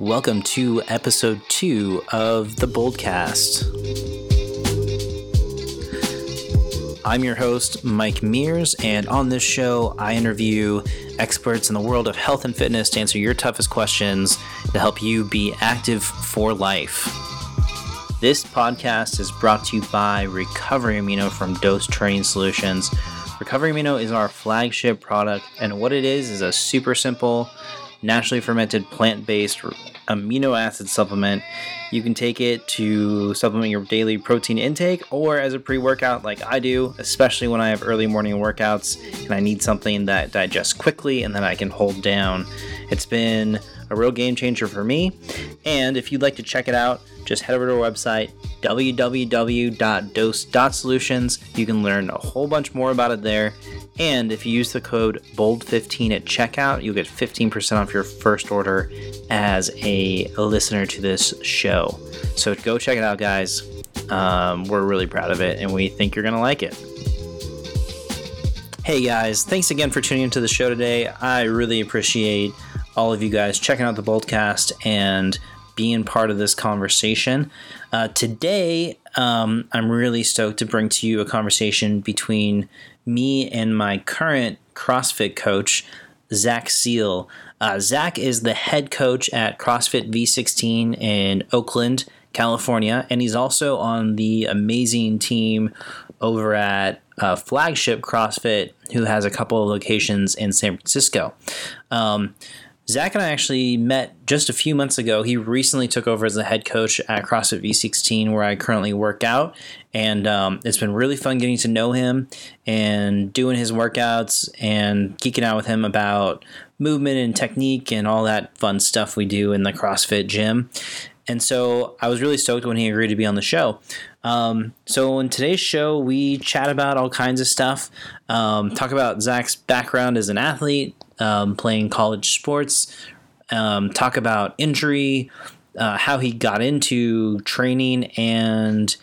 Welcome to episode two of the Boldcast. I'm your host, Mike Mears, and on this show, I interview experts in the world of health and fitness to answer your toughest questions to help you be active for life. This podcast is brought to you by Recovery Amino from Dose Training Solutions. Recovery Amino is our flagship product, and what it is is a super simple, naturally fermented plant based amino acid supplement. You can take it to supplement your daily protein intake or as a pre workout, like I do, especially when I have early morning workouts and I need something that digests quickly and that I can hold down. It's been a real game changer for me. And if you'd like to check it out, just head over to our website, www.dose.solutions. You can learn a whole bunch more about it there. And if you use the code BOLD15 at checkout, you'll get 15% off your first order as a listener to this show. So go check it out, guys. Um, we're really proud of it, and we think you're going to like it. Hey guys, thanks again for tuning into the show today. I really appreciate all of you guys checking out the Boldcast and being part of this conversation. Uh, today, um, I'm really stoked to bring to you a conversation between me and my current CrossFit coach, Zach Seale. Uh, Zach is the head coach at CrossFit V16 in Oakland, California, and he's also on the amazing team over at uh, Flagship CrossFit, who has a couple of locations in San Francisco. Um, Zach and I actually met just a few months ago. He recently took over as the head coach at CrossFit V16, where I currently work out. And um, it's been really fun getting to know him and doing his workouts and geeking out with him about movement and technique and all that fun stuff we do in the CrossFit gym. And so I was really stoked when he agreed to be on the show. Um, so in today's show, we chat about all kinds of stuff. Um, talk about Zach's background as an athlete, um, playing college sports. Um, talk about injury, uh, how he got into training and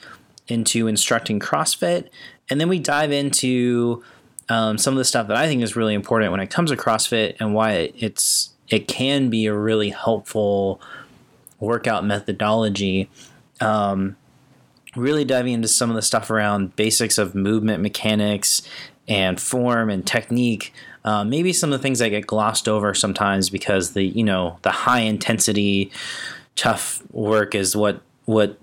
into instructing CrossFit, and then we dive into um, some of the stuff that I think is really important when it comes to CrossFit and why it's it can be a really helpful workout methodology. Um, really diving into some of the stuff around basics of movement mechanics and form and technique. Uh, maybe some of the things that get glossed over sometimes because the you know the high intensity, tough work is what what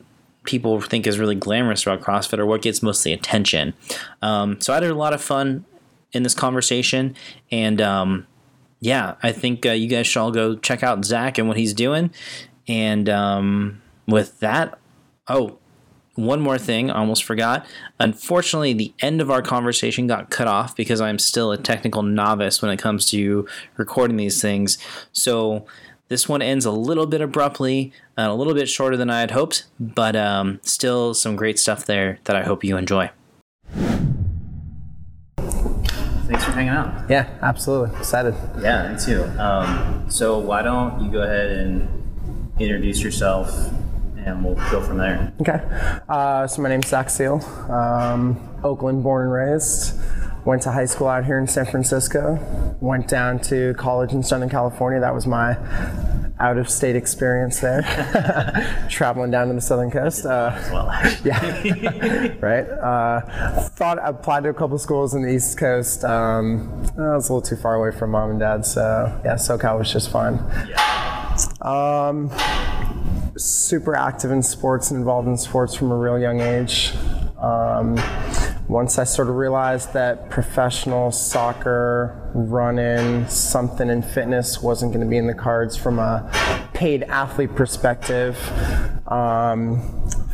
people think is really glamorous about CrossFit or what gets mostly attention. Um, so I had a lot of fun in this conversation, and um, yeah, I think uh, you guys should all go check out Zach and what he's doing. And um, with that, oh, one more thing, I almost forgot. Unfortunately, the end of our conversation got cut off because I'm still a technical novice when it comes to recording these things. So this one ends a little bit abruptly, uh, a little bit shorter than I had hoped, but um, still some great stuff there that I hope you enjoy. Thanks for hanging out. Yeah, absolutely. Excited. Yeah, me too. Um, so why don't you go ahead and introduce yourself and we'll go from there. Okay. Uh, so my name's Zach Seale. Um, Oakland born and raised. Went to high school out here in San Francisco. Went down to college in Southern California. That was my out of state experience there, traveling down to the southern coast. Uh, well, yeah, right. Uh, thought I applied to a couple schools in the East Coast. Um, I was a little too far away from mom and dad, so yeah, SoCal was just fun. Um, super active in sports and involved in sports from a real young age. Um, once I sort of realized that professional soccer, running, something in fitness wasn't going to be in the cards from a paid athlete perspective, um,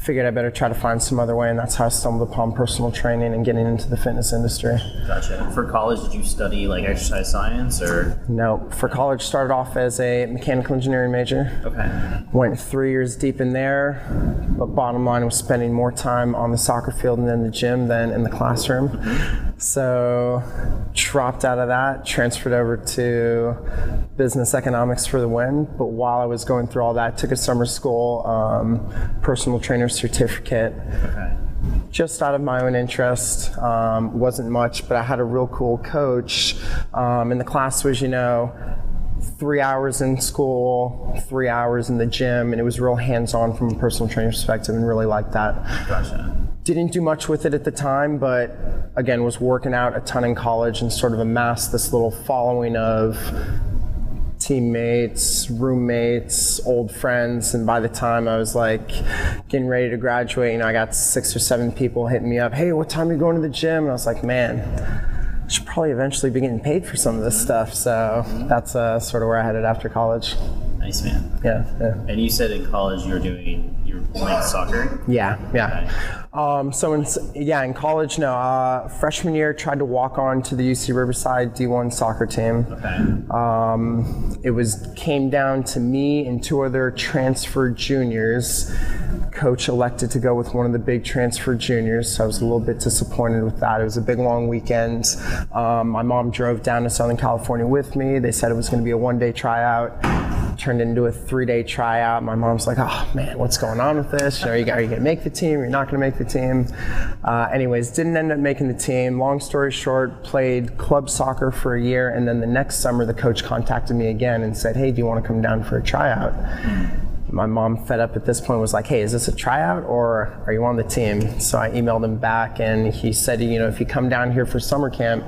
figured I better try to find some other way, and that's how I stumbled upon personal training and getting into the fitness industry. Gotcha. For college, did you study like exercise science or? No, for college, started off as a mechanical engineering major. Okay. Went three years deep in there, but bottom line was spending more time on the soccer field and in the gym than in the classroom. Mm-hmm. So, dropped out of that, transferred over to business economics for the win. But while I was going through all that, took a summer school um, personal trainer certificate. Okay. Just out of my own interest, um, wasn't much, but I had a real cool coach. Um, and the class was, you know, three hours in school, three hours in the gym, and it was real hands-on from a personal training perspective, and really liked that. Gotcha. Didn't do much with it at the time, but again, was working out a ton in college and sort of amassed this little following of teammates, roommates, old friends, and by the time I was like getting ready to graduate, you know, I got six or seven people hitting me up, hey, what time are you going to the gym? And I was like, man, I should probably eventually be getting paid for some of this stuff. So that's uh, sort of where I headed after college. Nice man. Yeah, yeah. And you said in college you were doing playing soccer. Yeah, yeah. Um, so in yeah, in college, no. Uh, freshman year, tried to walk on to the UC Riverside D1 soccer team. Okay. Um, it was came down to me and two other transfer juniors. Coach elected to go with one of the big transfer juniors, so I was a little bit disappointed with that. It was a big long weekend. Um, my mom drove down to Southern California with me. They said it was going to be a one-day tryout. Turned into a three-day tryout. My mom's like, "Oh man, what's going on with this? You know, you, are you going to make the team? You're not going to make the team." Uh, anyways, didn't end up making the team. Long story short, played club soccer for a year, and then the next summer, the coach contacted me again and said, "Hey, do you want to come down for a tryout?" My mom fed up at this point was like hey is this a tryout or are you on the team so i emailed him back and he said you know if you come down here for summer camp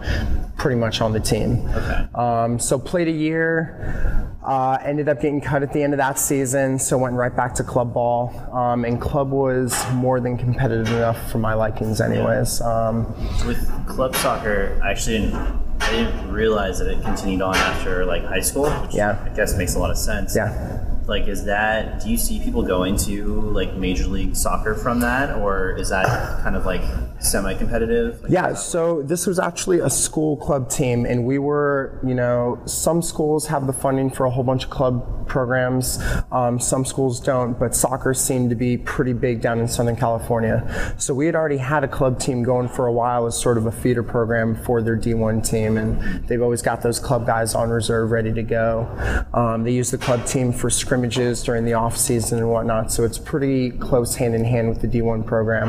pretty much on the team Okay. um, so played a year uh, ended up getting cut at the end of that season so went right back to club ball um, and club was more than competitive enough for my likings anyways um, With club soccer, I actually didn't, I didn't realize that it continued on after like high school. Which Yeah. I guess makes a lot of sense. yeah Like, is that? Do you see people going to like major league soccer from that, or is that kind of like semi-competitive? Like, Yeah, so this was actually a school club team, and we were, you know, some schools have the funding for a whole bunch of club programs, um, some schools don't, but soccer seemed to be pretty big down in Southern California. So we had already had a club team going for a while as sort of a feeder program for their D1 team, and they've always got those club guys on reserve ready to go. Um, they use the club team for scrimmages during the off season and whatnot, so it's pretty close hand in hand with the D1 program.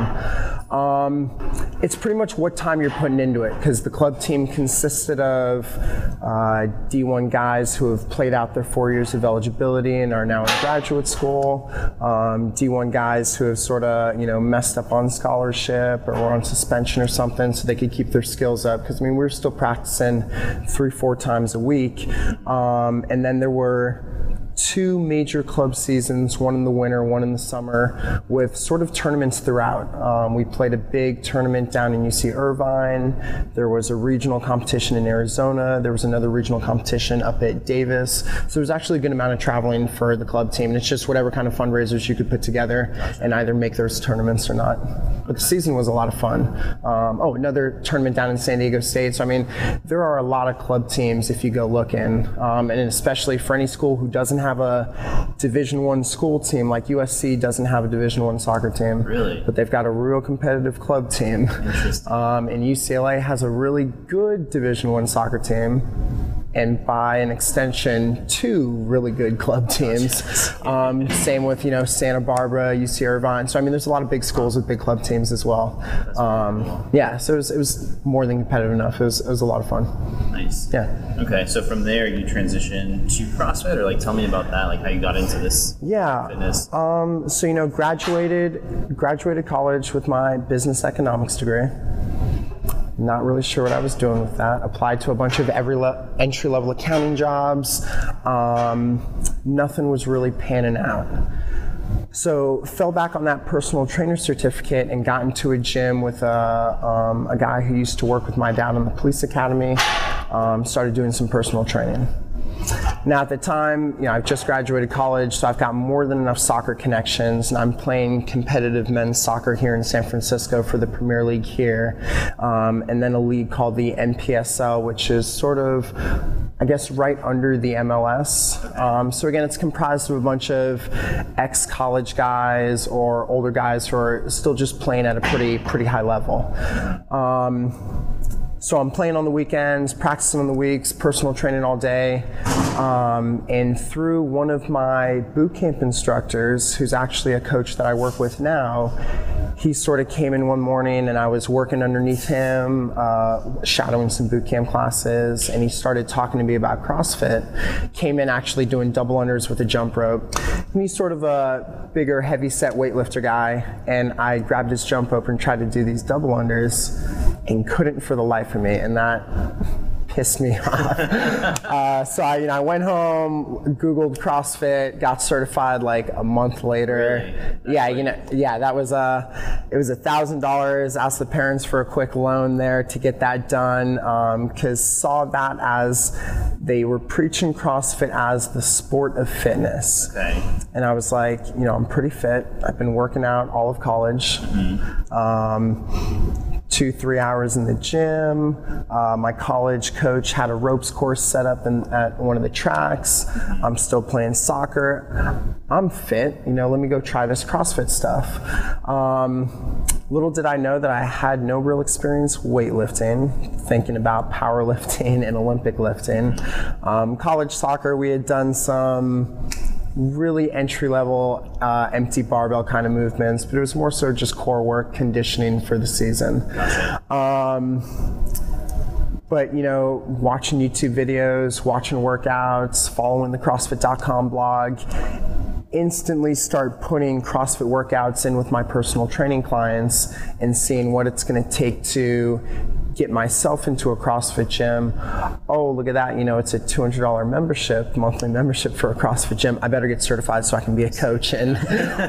Um, it's pretty much what time you're putting into it because the club team consisted of uh, D1 guys who have played out their four years of eligibility and are now in graduate school. Um, D1 guys who have sort of you know messed up on scholarship or were on suspension or something, so they could keep their skills up. Because I mean we were still practicing three four times a week, um, and then there were two major club seasons, one in the winter, one in the summer, with sort of tournaments throughout. Um, we played a big tournament down in UC Irvine. There was a regional competition in Arizona. There was another regional competition up at Davis. So there was actually a good amount of traveling for the club team. And it's just whatever kind of fundraisers you could put together and either make those tournaments or not. But the season was a lot of fun. Um, oh, another tournament down in San Diego State. So I mean, there are a lot of club teams if you go looking, um, and especially for any school who doesn't have a Division One school team, like USC doesn't have a Division One soccer team. Really? But they've got a real competitive club team. Interesting. Um, and UCLA has a really good Division One soccer team. And by an extension, two really good club teams. Um, same with you know Santa Barbara, UC Irvine. So I mean, there's a lot of big schools with big club teams as well. Um, yeah, so it was, it was more than competitive enough. It was, it was a lot of fun. nice. Yeah. Okay, so from there you transition to CrossFit, or like tell me about that, like how you got into this Yeah. fitness. Um, so you know, graduated graduated college with my business economics degree. Not really sure what I was doing with that. Applied to a bunch of every le- entry level accounting jobs. Um, nothing was really panning out. So fell back on that personal trainer certificate and got into a gym with a, um, a guy who used to work with my dad in the police academy. Um, started doing some personal training. Now, at the time, you know, I've just graduated college, so I've got more than enough soccer connections, and I'm playing competitive men's soccer here in San Francisco for the Premier League here, um, and then a league called the NPSL, which is sort of, I guess, right under the MLS. Um, so again, it's comprised of a bunch of ex-college guys or older guys who are still just playing at a pretty pretty high level. Um, so I'm playing on the weekends, practicing on the weeks, personal training all day. Um, and through one of my boot camp instructors, who's actually a coach that I work with now, he sort of came in one morning and I was working underneath him, uh, shadowing some boot camp classes, and he started talking to me about CrossFit. Came in actually doing double unders with a jump rope. And he's sort of a bigger, heavy set weightlifter guy, and I grabbed his jump rope and tried to do these double unders and couldn't for the life of me. And that pissed me off. uh, so I, you know, I went home, Googled CrossFit, got certified like a month later. Really? Yeah, you know, yeah, that was a, it was a thousand dollars. Asked the parents for a quick loan there to get that done, because um, saw that as they were preaching CrossFit as the sport of fitness. Okay. And I was like, you know, I'm pretty fit. I've been working out all of college. Mm-hmm. Um, two, three hours in the gym. Uh, my college coach had a ropes course set up in, at one of the tracks. I'm still playing soccer. I'm fit, you know, let me go try this CrossFit stuff. Um, little did I know that I had no real experience weightlifting, thinking about powerlifting and Olympic lifting. Um, college soccer, we had done some really entry level uh, empty barbell kind of movements, but it was more so just core work conditioning for the season. Um, but you know, watching YouTube videos, watching workouts, following the CrossFit.com blog, instantly start putting CrossFit workouts in with my personal training clients and seeing what it's going to take to get myself into a CrossFit gym. Oh, look at that. You know, it's a $200 membership, monthly membership for a CrossFit gym. I better get certified so I can be a coach and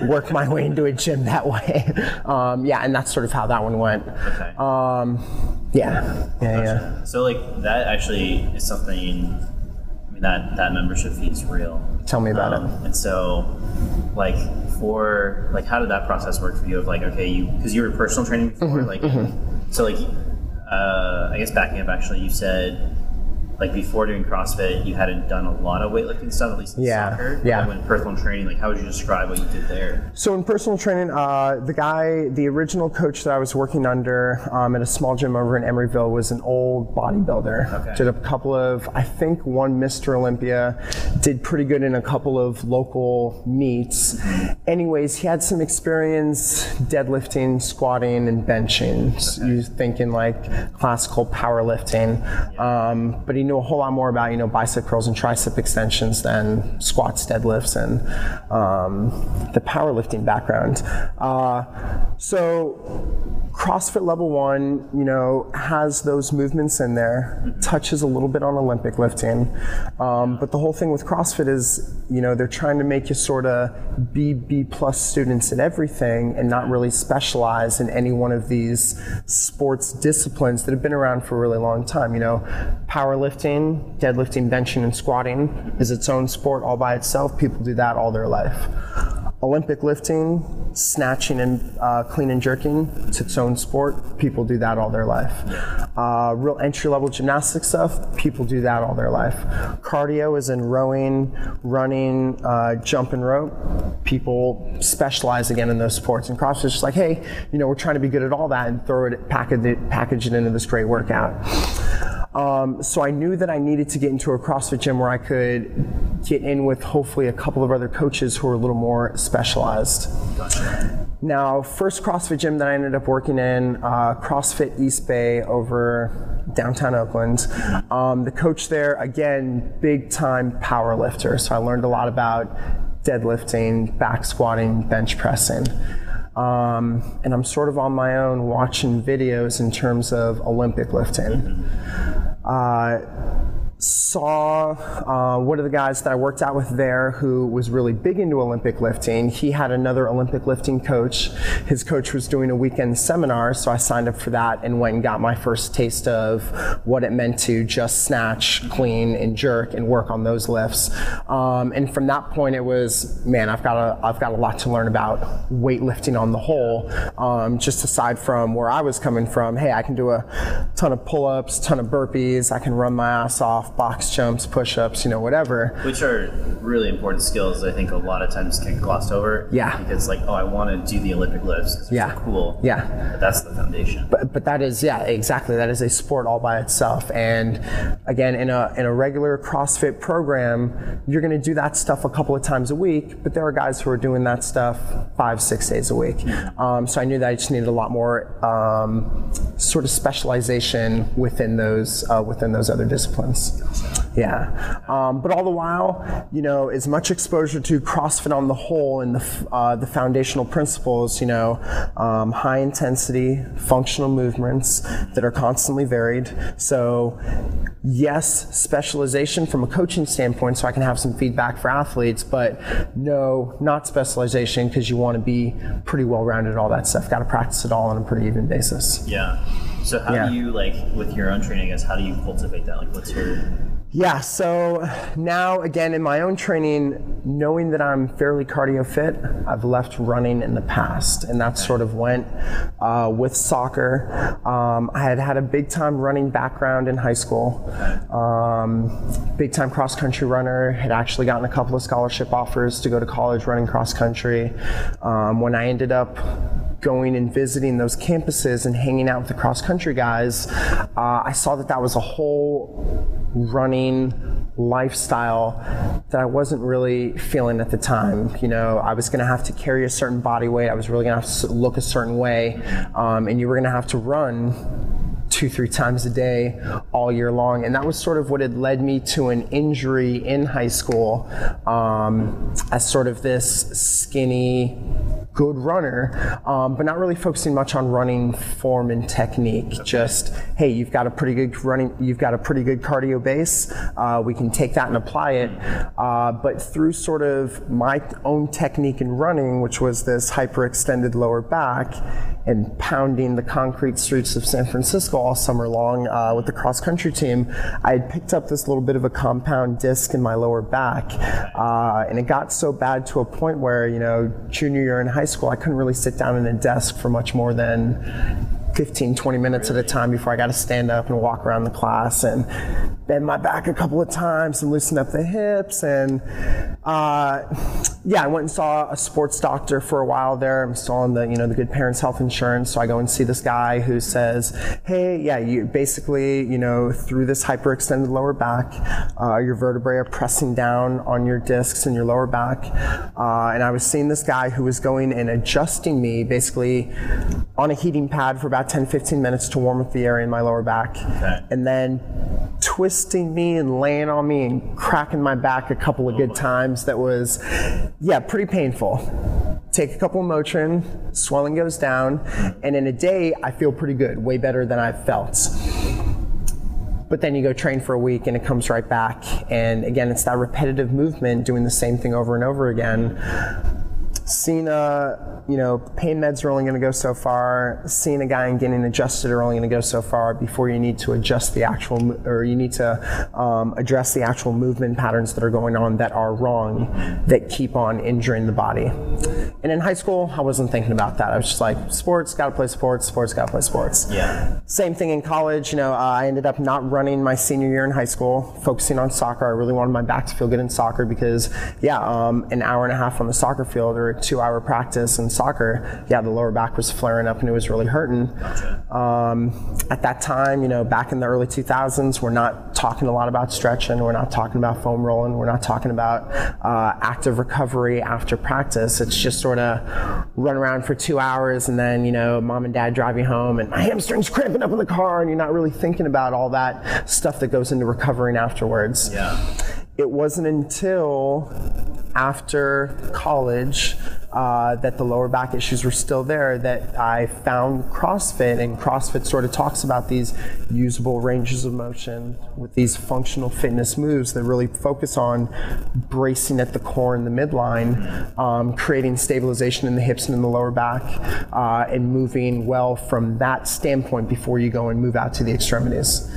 work my way into a gym that way. Um, yeah, and that's sort of how that one went. Okay. Um, yeah. Yeah, yeah. So, like, that actually is something, I mean, that, that membership fee is real. Tell me about Um, it. And so, like, for, like, how did that process work for you of, like, okay, you, because you were personal training Mm-hmm, before, like, so, like, uh, I guess backing up, actually, you said, like before doing CrossFit, you hadn't done a lot of weightlifting stuff, at least in Yeah, soccer. yeah. When personal training, like how would you describe what you did there? So in personal training, uh, the guy, the original coach that I was working under um, at a small gym over in Emeryville was an old bodybuilder. Okay. Did a couple of, I think, one Mr. Olympia. Did pretty good in a couple of local meets. Anyways, he had some experience deadlifting, squatting, and benching. So you thinking like classical powerlifting, um, but he knew a whole lot more about you know bicep curls and tricep extensions than squats, deadlifts, and um, the powerlifting background. Uh, so CrossFit Level One, you know, has those movements in there, touches a little bit on Olympic lifting, um, but the whole thing with CrossFit is, you know, they're trying to make you sort of be B plus students in everything and not really specialize in any one of these sports disciplines that have been around for a really long time. You know, powerlifting, deadlifting, benching, and squatting is its own sport all by itself. People do that all their life. Olympic lifting, snatching and uh, clean and jerking, it's its own sport. People do that all their life. Uh, real entry level gymnastic stuff, people do that all their life. Cardio is in rowing, running, uh, jump and rope. People specialize again in those sports. And CrossFit is just like, hey, you know, we're trying to be good at all that and throw it, package it, package it into this great workout. Um, so I knew that I needed to get into a CrossFit gym where I could get in with hopefully a couple of other coaches who are a little more specialized. Now, first CrossFit gym that I ended up working in, uh, CrossFit East Bay over downtown Oakland. Um, the coach there, again, big time power lifter. So I learned a lot about deadlifting, back squatting, bench pressing. Um, and I'm sort of on my own watching videos in terms of Olympic lifting. Uh, saw uh, one of the guys that I worked out with there who was really big into Olympic lifting. He had another Olympic lifting coach. His coach was doing a weekend seminar, so I signed up for that and went and got my first taste of what it meant to just snatch, clean, and jerk and work on those lifts. Um, and from that point, it was man, I've got a I've got a lot to learn about weightlifting on the whole. Um, just aside from where I was coming from, hey, I can do a ton of pull-ups, ton of burpees, I can run my ass off off, box jumps, push ups, you know, whatever. Which are really important skills. I think a lot of times get glossed over. Yeah. Because like, oh, I want to do the Olympic lifts Yeah. so cool. Yeah. But that's the foundation. But, but that is yeah exactly that is a sport all by itself and again in a in a regular CrossFit program you're going to do that stuff a couple of times a week but there are guys who are doing that stuff five six days a week um, so I knew that I just needed a lot more um, sort of specialization within those uh, within those other disciplines yeah. Um, but all the while you know as much exposure to CrossFit on the whole and the uh, the foundational principles you know um, high intensity functional movements that are constantly varied. So yes specialization from a coaching standpoint so I can have some feedback for athletes but no not specialization because you want to be pretty well rounded all that stuff. Got to practice it all on a pretty even basis. Yeah. So how Yeah. do you like with your own training? I guess how do you cultivate that? Like, what's your Yeah, so now again in my own training, knowing that I'm fairly cardio fit, I've left running in the past, and that sort of went uh, with soccer. Um, I had had a big time running background in high school, um, big time cross country runner, had actually gotten a couple of scholarship offers to go to college running cross country. Um, when I ended up going and visiting those campuses and hanging out with the cross country guys, uh, I saw that that was a whole running lifestyle that I wasn't really feeling at the time. You know, I was going to have to carry a certain body weight. I was really going to have to look a certain way, um, and you were going to have to run two, three times a day all year long. And that was sort of what had led me to an injury in high school um, as sort of this skinny, good runner, um, but not really focusing much on running form and technique. Just, hey, you've got a pretty good running, you've got a pretty good cardio base. Uh, we can take that and apply it. Uh, but through sort of my own technique in running, which was this hyperextended lower back, and pounding the concrete streets of San Francisco all summer long uh, with the cross country team, I had picked up this little bit of a compound disc in my lower back. Uh, and it got so bad to a point where, you know, junior year in high school, I couldn't really sit down in a desk for much more than 15, 20 minutes at a time before I got to stand up and walk around the class and bend my back a couple of times and loosen up the hips. And uh, yeah, I went and saw a sports doctor for a while there. I'm still on the, you know, the Good Parents Health Insurance. So I go and see this guy who says, hey, yeah, you basically, you know, through this hyperextended lower back, uh, your vertebrae are pressing down on your discs in your lower back. Uh, and I was seeing this guy who was going and adjusting me basically on a heating pad for about 10, 15 minutes to warm up the area in my lower back. Okay. And then twisting me and laying on me and cracking my back a couple of good oh times that was, yeah, pretty painful. Take a couple of Motrin, swelling goes down, and in a day, I feel pretty good, way better than I've felt but then you go train for a week and it comes right back. And again, it's that repetitive movement doing the same thing over and over again. Seeing a, you know, pain meds are only going to go so far. Seeing a guy and getting adjusted are only going to go so far before you need to adjust the actual, or you need to um, address the actual movement patterns that are going on that are wrong, that keep on injuring the body. And in high school, I wasn't thinking about that. I was just like, sports, got to play sports, sports, got to play sports. yeah? Same thing in college. You know, uh, I ended up not running my senior year in high school, focusing on soccer. I really wanted my back to feel good in soccer because, yeah, um, an hour and a half on the soccer field or a two-hour practice in soccer, yeah, the lower back was flaring up and it was really hurting. Um, at that time, you know, back in the early 2000s, we're not talking a lot about stretching. We're not talking about foam rolling. We're not talking about uh, active recovery after practice. It's just sort of run around for two hours and then, you know, mom and dad drive you home and my hamstring's cramping up in the car and you're not really thinking about all that stuff that goes into recovering afterwards. Yeah. It wasn't until after college uh, that the lower back issues were still there that I found CrossFit, and CrossFit sort of talks about these usable ranges of motion with these functional fitness moves that really focus on bracing at the core and the midline, um, creating stabilization in the hips and in the lower back, uh, and moving well from that standpoint before you go and move out to the extremities.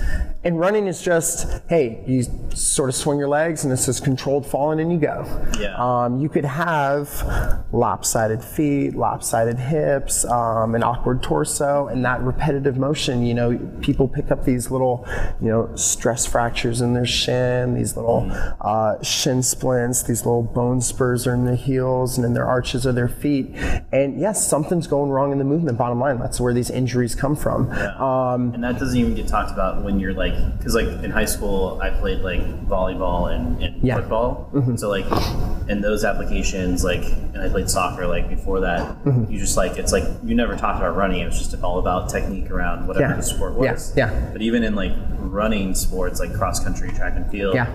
And running is just, hey, you sort of swing your legs and it's just controlled falling and you go. Yeah. Um, you could have lopsided feet, lopsided hips, um, an awkward torso, and that repetitive motion. You know, people pick up these little, you know, stress fractures in their shin, these little uh, shin splints, these little bone spurs are in the heels and in their arches of their feet. And yes, something's going wrong in the movement. Bottom line, that's where these injuries come from. Um, and that doesn't even get talked about when you're like, because like in high school, I played like volleyball and, and Yeah. football. Mm-hmm. So like in those applications, like, and I played soccer like before that. Mm-hmm. You just like it's like you never talked about running. It was just all about technique around whatever Yeah. the sport Yeah. was. Yeah. But even in like running sports, like cross country, track and field. Yeah.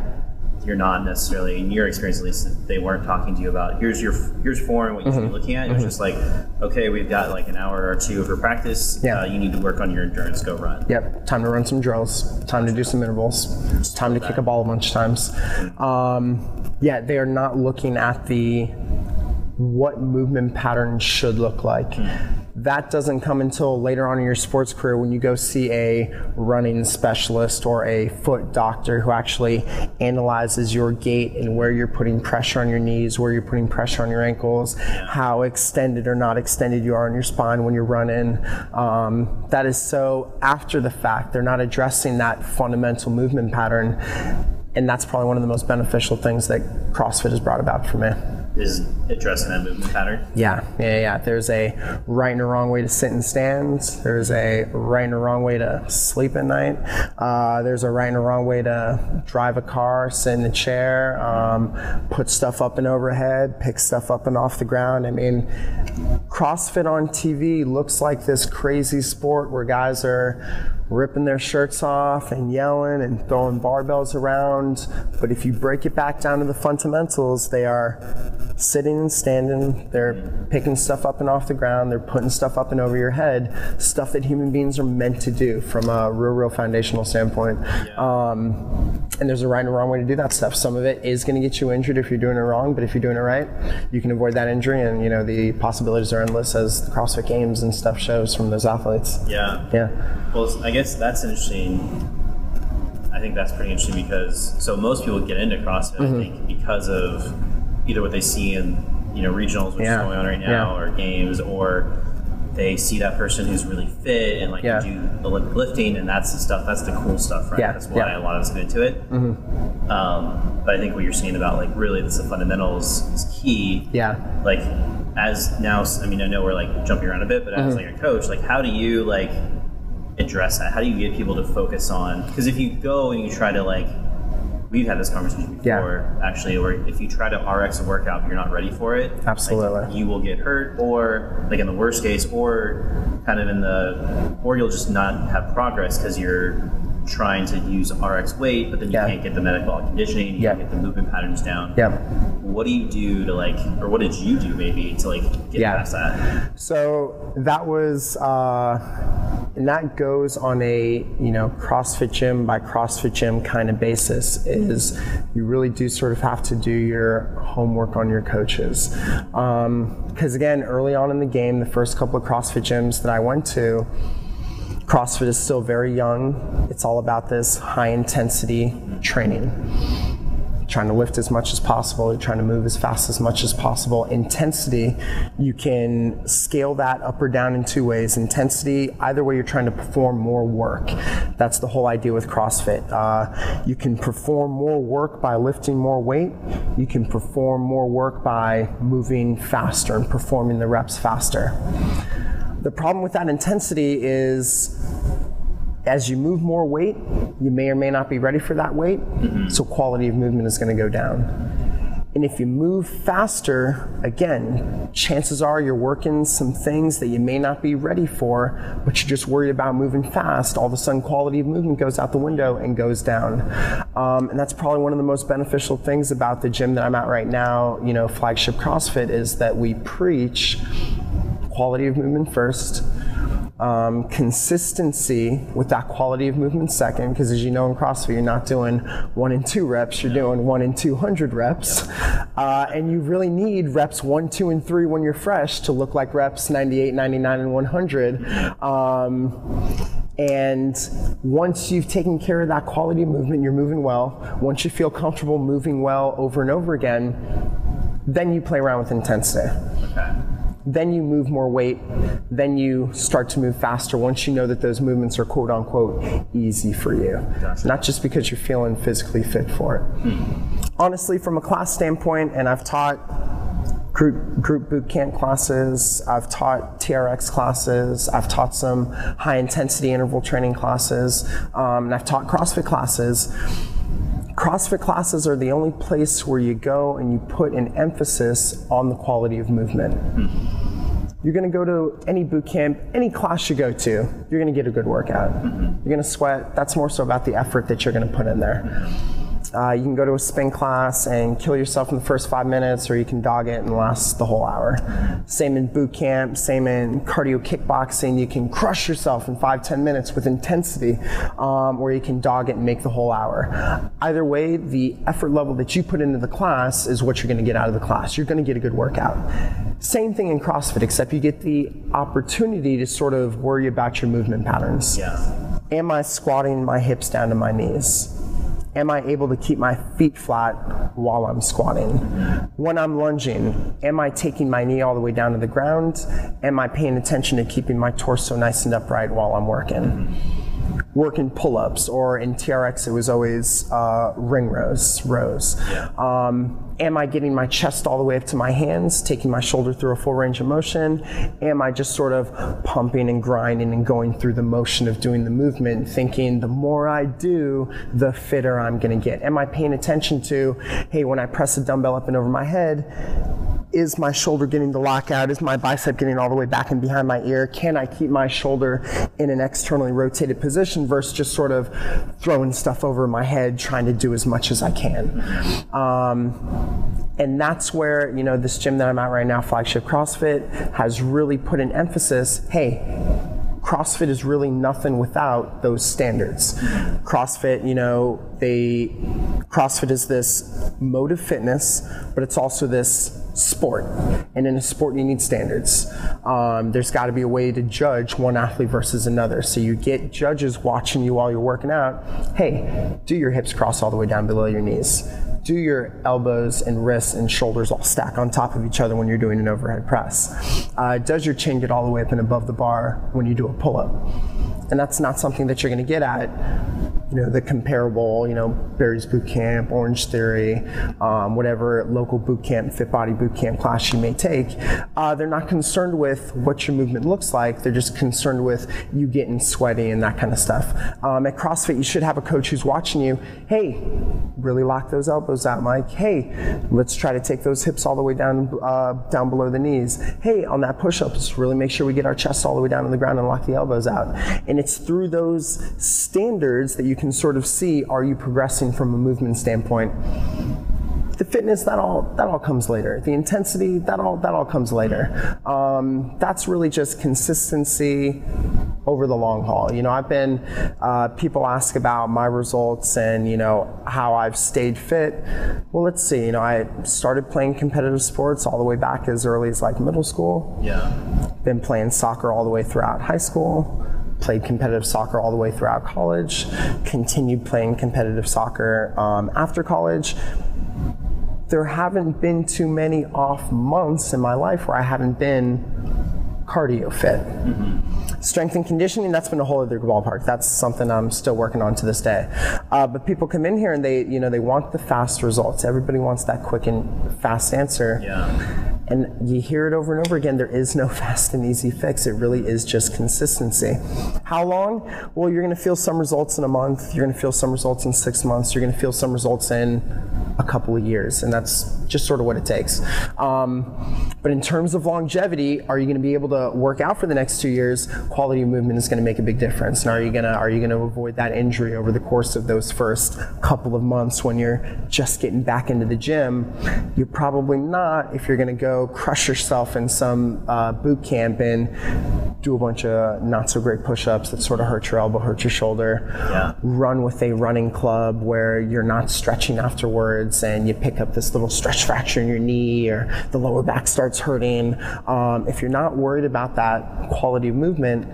You're not necessarily, in your experience at least, they weren't talking to you about here's your here's form, what you Mm-hmm. should be looking at. It was just like, okay, we've got like an hour or two of for practice. Yeah. Uh, you need to work on your endurance. Go run. Yep, time to run some drills, time to do some intervals, it's time to kick a ball a bunch of times. Um, yeah, they are not looking at the what movement pattern should look like. That doesn't come until later on in your sports career when you go see a running specialist or a foot doctor who actually analyzes your gait and where you're putting pressure on your knees, where you're putting pressure on your ankles, how extended or not extended you are on your spine when you're running. Um, that is so after the fact. They're not addressing that fundamental movement pattern. And that's probably one of the most beneficial things that CrossFit has brought about for me. Is addressing that movement pattern. Yeah, yeah, yeah. There's a right and a wrong way to sit and stand. There's a right and a wrong way to sleep at night. Uh, there's a right and a wrong way to drive a car, sit in a chair, um, put stuff up and overhead, pick stuff up and off the ground. I mean, CrossFit on TV looks like this crazy sport where guys are ripping their shirts off and yelling and throwing barbells around. But if you break it back down to the fundamentals, they are sitting and standing, they're picking stuff up and off the ground, they're putting stuff up and over your head, stuff that human beings are meant to do from a real, real foundational standpoint. Um, and there's a right and wrong way to do that stuff. Some of it is going to get you injured if you're doing it wrong, but if you're doing it right, you can avoid that injury. And you know the possibilities are endless, as the CrossFit Games and stuff shows from those athletes. Yeah. Yeah. Well, I guess that's interesting. I think that's pretty interesting because so most people get into CrossFit, Mm-hmm. I think, because of either what they see in you know regionals, which Yeah. is going on right now, Yeah. or games, or they see that person who's really fit and like Yeah. do Olympic lifting, and that's the stuff. That's the cool stuff, right? Yeah, That's why yeah. Mm-hmm. a lot of us get into it. Um, but I think what you're saying about like really it's the fundamentals is key Yeah. like as now i mean i know we're like jumping around a bit but as Mm-hmm. like a coach like how do you like address that how do you get people to focus on because if you go and you try to like we've had this conversation Yeah. before actually where if you try to rx a workout you're not ready for it like, Absolutely. you will get hurt or like in the worst case or kind of in the or you'll just not have progress because you're trying to use rx weight but then you Yeah. can't get the metabolic conditioning you Yeah. can't get the movement patterns down Yep. what do you do to like or what did you do maybe to like get Yeah. past that So that was, uh, and that goes on a you know CrossFit gym by CrossFit gym kind of basis. Is you really do sort of have to do your homework on your coaches, um, because again, early on in the game, the first couple of CrossFit gyms that I went to. CrossFit is still very young. It's all about this high intensity training trying to lift as much as possible, you're trying to move as fast as much as possible. Intensity, you can scale that up or down in two ways. Intensity, either way, you're trying to perform more work. That's the whole idea with CrossFit. Uh, you can perform more work by lifting more weight. You can perform more work by moving faster and performing the reps faster. The problem with that intensity is as you move more weight, you may or may not be ready for that weight, so quality of movement is going to go down. And if you move faster, again, chances are you're working some things that you may not be ready for, but you're just worried about moving fast. All of a sudden, quality of movement goes out the window and goes down. Um, and that's probably one of the most beneficial things about the gym that I'm at right now, you know, flagship CrossFit, is that we preach quality of movement first, um, consistency with that quality of movement second, because as you know in CrossFit, you're not doing one and two reps, you're doing one and 200 reps. Uh, and you really need reps one, two, and three when you're fresh to look like reps 98, 99, and 100. Um, And once you've taken care of that quality of movement, you're moving well. Once you feel comfortable moving well over and over again, then you play around with intensity. Okay. Then you move more weight. Then you start to move faster once you know that those movements are quote unquote easy for you. Gotcha. Not just because you're feeling physically fit for it. Hmm. Honestly, from a class standpoint, and I've taught group group boot camp classes. I've taught TRX classes. I've taught some high intensity interval training classes, um, and I've taught CrossFit classes. CrossFit classes are the only place where you go and you put an emphasis on the quality of movement. Mm-hmm. You're going to go to any boot camp, any class you go to, you're going to get a good workout. Mm-hmm. You're going to sweat. That's more so about the effort that you're going to put in there. Uh, you can go to a spin class and kill yourself in the first five minutes, or you can dog it and last the whole hour. Same in boot camp, same in cardio kickboxing. You can crush yourself in five, ten minutes with intensity, um, or you can dog it and make the whole hour. Either way, the effort level that you put into the class is what you're going to get out of the class. You're going to get a good workout. Same thing in CrossFit, except you get the opportunity to sort of worry about your movement patterns. Yeah. Am I squatting my hips down to my knees? Am I able to keep my feet flat while I'm squatting? When I'm lunging, am I taking my knee all the way down to the ground? Am I paying attention to keeping my torso nice and upright while I'm working? Working pull-ups, or in TRX it was always uh, ring rows. Rows. Yeah. Um, am I getting my chest all the way up to my hands, taking my shoulder through a full range of motion? Am I just sort of pumping and grinding and going through the motion of doing the movement, thinking the more I do, the fitter I'm going to get? Am I paying attention to, hey, when I press a dumbbell up and over my head, is my shoulder getting the lockout? Is my bicep getting all the way back and behind my ear? Can I keep my shoulder in an externally rotated position versus just sort of throwing stuff over my head, trying to do as much as I can? Um, and that's where, you know, this gym that I'm at right now, Flagship CrossFit, has really put an emphasis hey, CrossFit is really nothing without those standards. CrossFit, you know, they CrossFit is this mode of fitness, but it's also this sport. And in a sport, you need standards. Um, there's got to be a way to judge one athlete versus another. So you get judges watching you while you're working out. Hey, do your hips cross all the way down below your knees? Do your elbows and wrists and shoulders all stack on top of each other when you're doing an overhead press? Uh, does your chin get all the way up and above the bar when you do a pull up? And that's not something that you're going to get at you know, the comparable, you know, Barry's Boot Camp, Orange Theory, um, whatever local boot camp, fit body boot camp class you may take, uh, they're not concerned with what your movement looks like. They're just concerned with you getting sweaty and that kind of stuff. Um, at CrossFit, you should have a coach who's watching you. Hey, really lock those elbows out, Mike. Hey, let's try to take those hips all the way down, uh, down below the knees. Hey, on that push-up, let's really make sure we get our chest all the way down to the ground and lock the elbows out. And it's through those standards that you can sort of see are you progressing from a movement standpoint? The fitness that all that all comes later. The intensity that all that all comes later. Um, that's really just consistency over the long haul. You know i've been uh, people ask about my results and you know how i've stayed fit. Well let's see. You know i started playing competitive sports all the way back as early as like middle school. Yeah. Been playing soccer all the way throughout high school played competitive soccer all the way throughout college, continued playing competitive soccer um, after college. There haven't been too many off months in my life where I haven't been cardio fit. Mm-hmm. Strength and conditioning, that's been a whole other ballpark. That's something I'm still working on to this day. Uh, but people come in here and they, you know, they want the fast results. Everybody wants that quick and fast answer. Yeah. And you hear it over and over again there is no fast and easy fix. It really is just consistency. How long? Well, you're going to feel some results in a month, you're going to feel some results in six months, you're going to feel some results in a couple of years. And that's just sort of what it takes. Um, but in terms of longevity, are you going to be able to work out for the next two years? Quality of movement is going to make a big difference. And are you going to are you going to avoid that injury over the course of those first couple of months when you're just getting back into the gym? You're probably not if you're going to go crush yourself in some uh, boot camp and do a bunch of not so great push-ups that sort of hurt your elbow, hurt your shoulder. Yeah. Run with a running club where you're not stretching afterwards and you pick up this little stretch fracture in your knee or the lower back starts hurting. Um, if you're not worried about that quality of movement,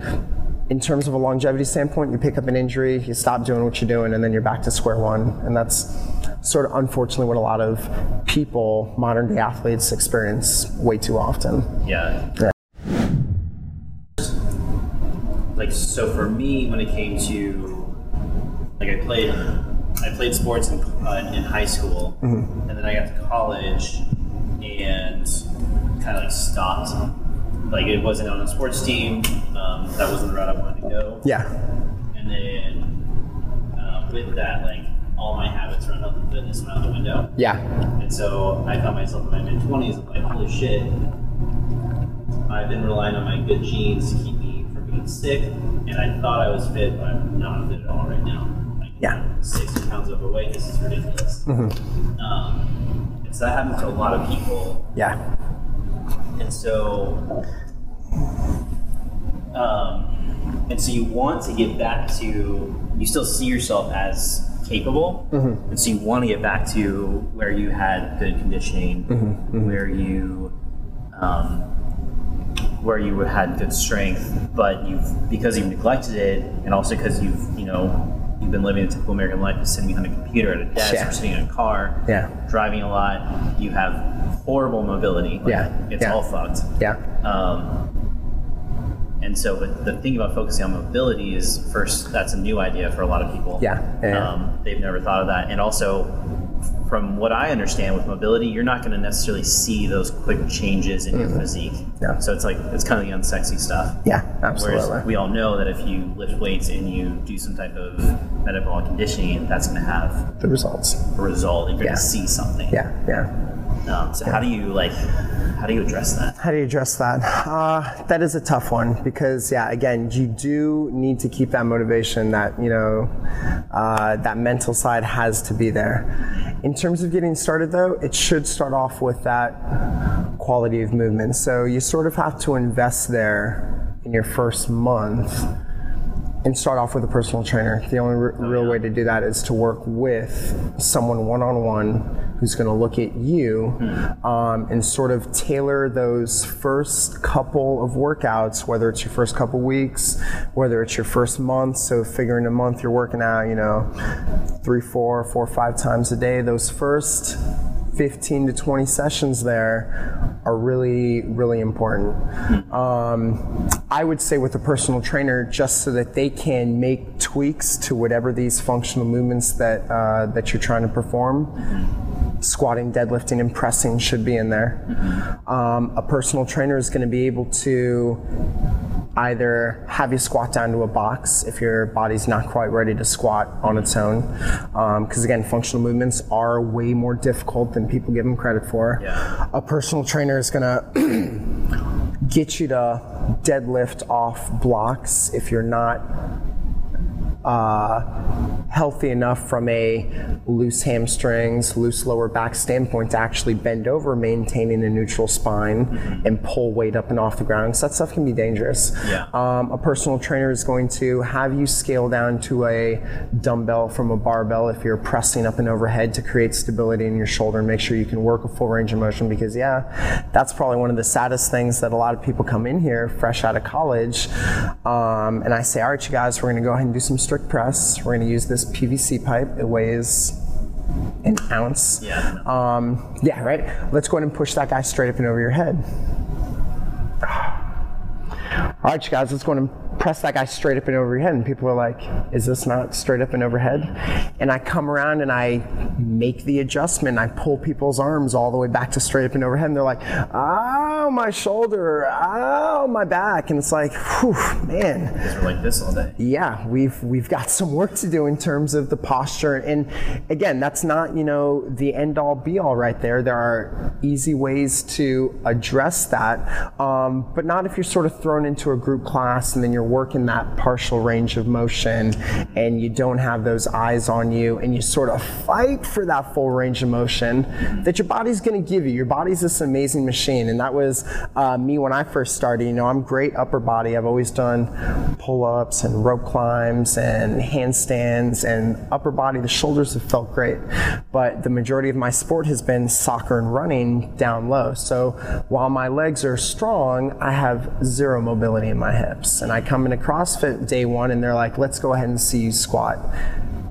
in terms of a longevity standpoint, you pick up an injury, you stop doing what you're doing, and then you're back to square one. And that's sort of unfortunately what a lot of people, modern day athletes, experience way too often. Yeah. Yeah. Like so, for me, when it came to like I played, I played sports in, uh, in high school, and then I got to college and kind of like stopped. Like it wasn't on a sports team. Um, that wasn't the route I wanted to go. Yeah. And then uh, with that, like all my habits around health and fitness went out the window. Yeah. And so I found myself in my mid twenties like, holy shit, I've been relying on my good genes to keep me from being sick, and I thought I was fit, but I'm not fit at all right now. Like, Yeah. sixty pounds overweight. This is ridiculous. Um, so that happens to a lot of people, Yeah. and so, um, and so you want to get back to, you still see yourself as capable, and so you want to get back to where you had good conditioning, where you, um, where you had good strength, but you've because you've neglected it, and also because you've you know you've been living a typical American life of sitting behind a computer at a desk Yeah. or sitting in a car, Yeah. driving a lot. You have horrible mobility. Like, Yeah. it's Yeah. all fucked. Yeah. Um, and so, but the thing about focusing on mobility is first, that's a new idea for a lot of people. Yeah, yeah. Um, they've never thought of that. And also, from what I understand with mobility, you're not going to necessarily see those quick changes in your physique. Mm-hmm. Yeah. So it's like, it's kind of the unsexy stuff. Yeah. Absolutely. Whereas we all know that if you lift weights and you do some type of metabolic conditioning, that's going to have the results. a result. You're going Yeah. to see something. Yeah. Yeah. Um, so how do you like, how do you address that? How do you address that? Uh, that is a tough one because, yeah, again, you do need to keep that motivation. That you know, uh, that mental side has to be there. In terms of getting started, though, it should start off with that quality of movement. So you sort of have to invest there in your first month and start off with a personal trainer. The only r- real way to do that is to work with someone one on one who's going to look at you um, and sort of tailor those first couple of workouts, whether it's your first couple weeks, whether it's your first month. So, figuring a month you're working out, you know, three, four, four, five times a day. Those first 15 to 20 sessions there are really, really important. Um, I would say with a personal trainer, just so that they can make tweaks to whatever these functional movements that uh, that you're trying to perform. Squatting, deadlifting, and pressing should be in there. Um, a personal trainer is going to be able to either have you squat down to a box if your body's not quite ready to squat on its own. Because again, functional movements are way more difficult than people give them credit for. Yeah. A personal trainer is going to get you to deadlift off blocks if you're not uh, healthy enough from a loose hamstrings, loose lower back standpoint to actually bend over, maintaining a neutral spine and pull weight up and off the ground. So that stuff can be dangerous. Yeah. Um, a personal trainer is going to have you scale down to a dumbbell from a barbell if you're pressing up and overhead to create stability in your shoulder and make sure you can work a full range of motion because, yeah, that's probably one of the saddest things that a lot of people come in here fresh out of college. Um, and I say, all right, you guys, we're going to go ahead and do some strict press. We're going to use this PVC pipe. It weighs an ounce. Yeah. Um, yeah, right? Let's go ahead and push that guy straight up and over your head. All right, you guys, let's go ahead and press that guy straight up and over your head. And people are like, is this not straight up and overhead? And I come around and I make the adjustment. I pull people's arms all the way back to straight up and overhead. And they're like, oh, my shoulder, oh, my back. And it's like, whew, man we're like this all day. yeah, we've we've got some work to do in terms of the posture. And again, that's not you know the end all be all right there. There are easy ways to address that, um, but not if you're sort of thrown into a group class and then you're working that partial range of motion and you don't have those eyes on you and you sort of fight for that full range of motion that your body's going to give you. Your body's this amazing machine, and that was uh, me when I first started. You know, I'm great upper body. I've always done pull-ups and rope climbs and handstands and upper body. The shoulders have felt great, but the majority of my sport has been soccer and running down low. So while my legs are strong, I have zero mobility in my hips, and I come into CrossFit day one and they're like, let's go ahead and see you squat.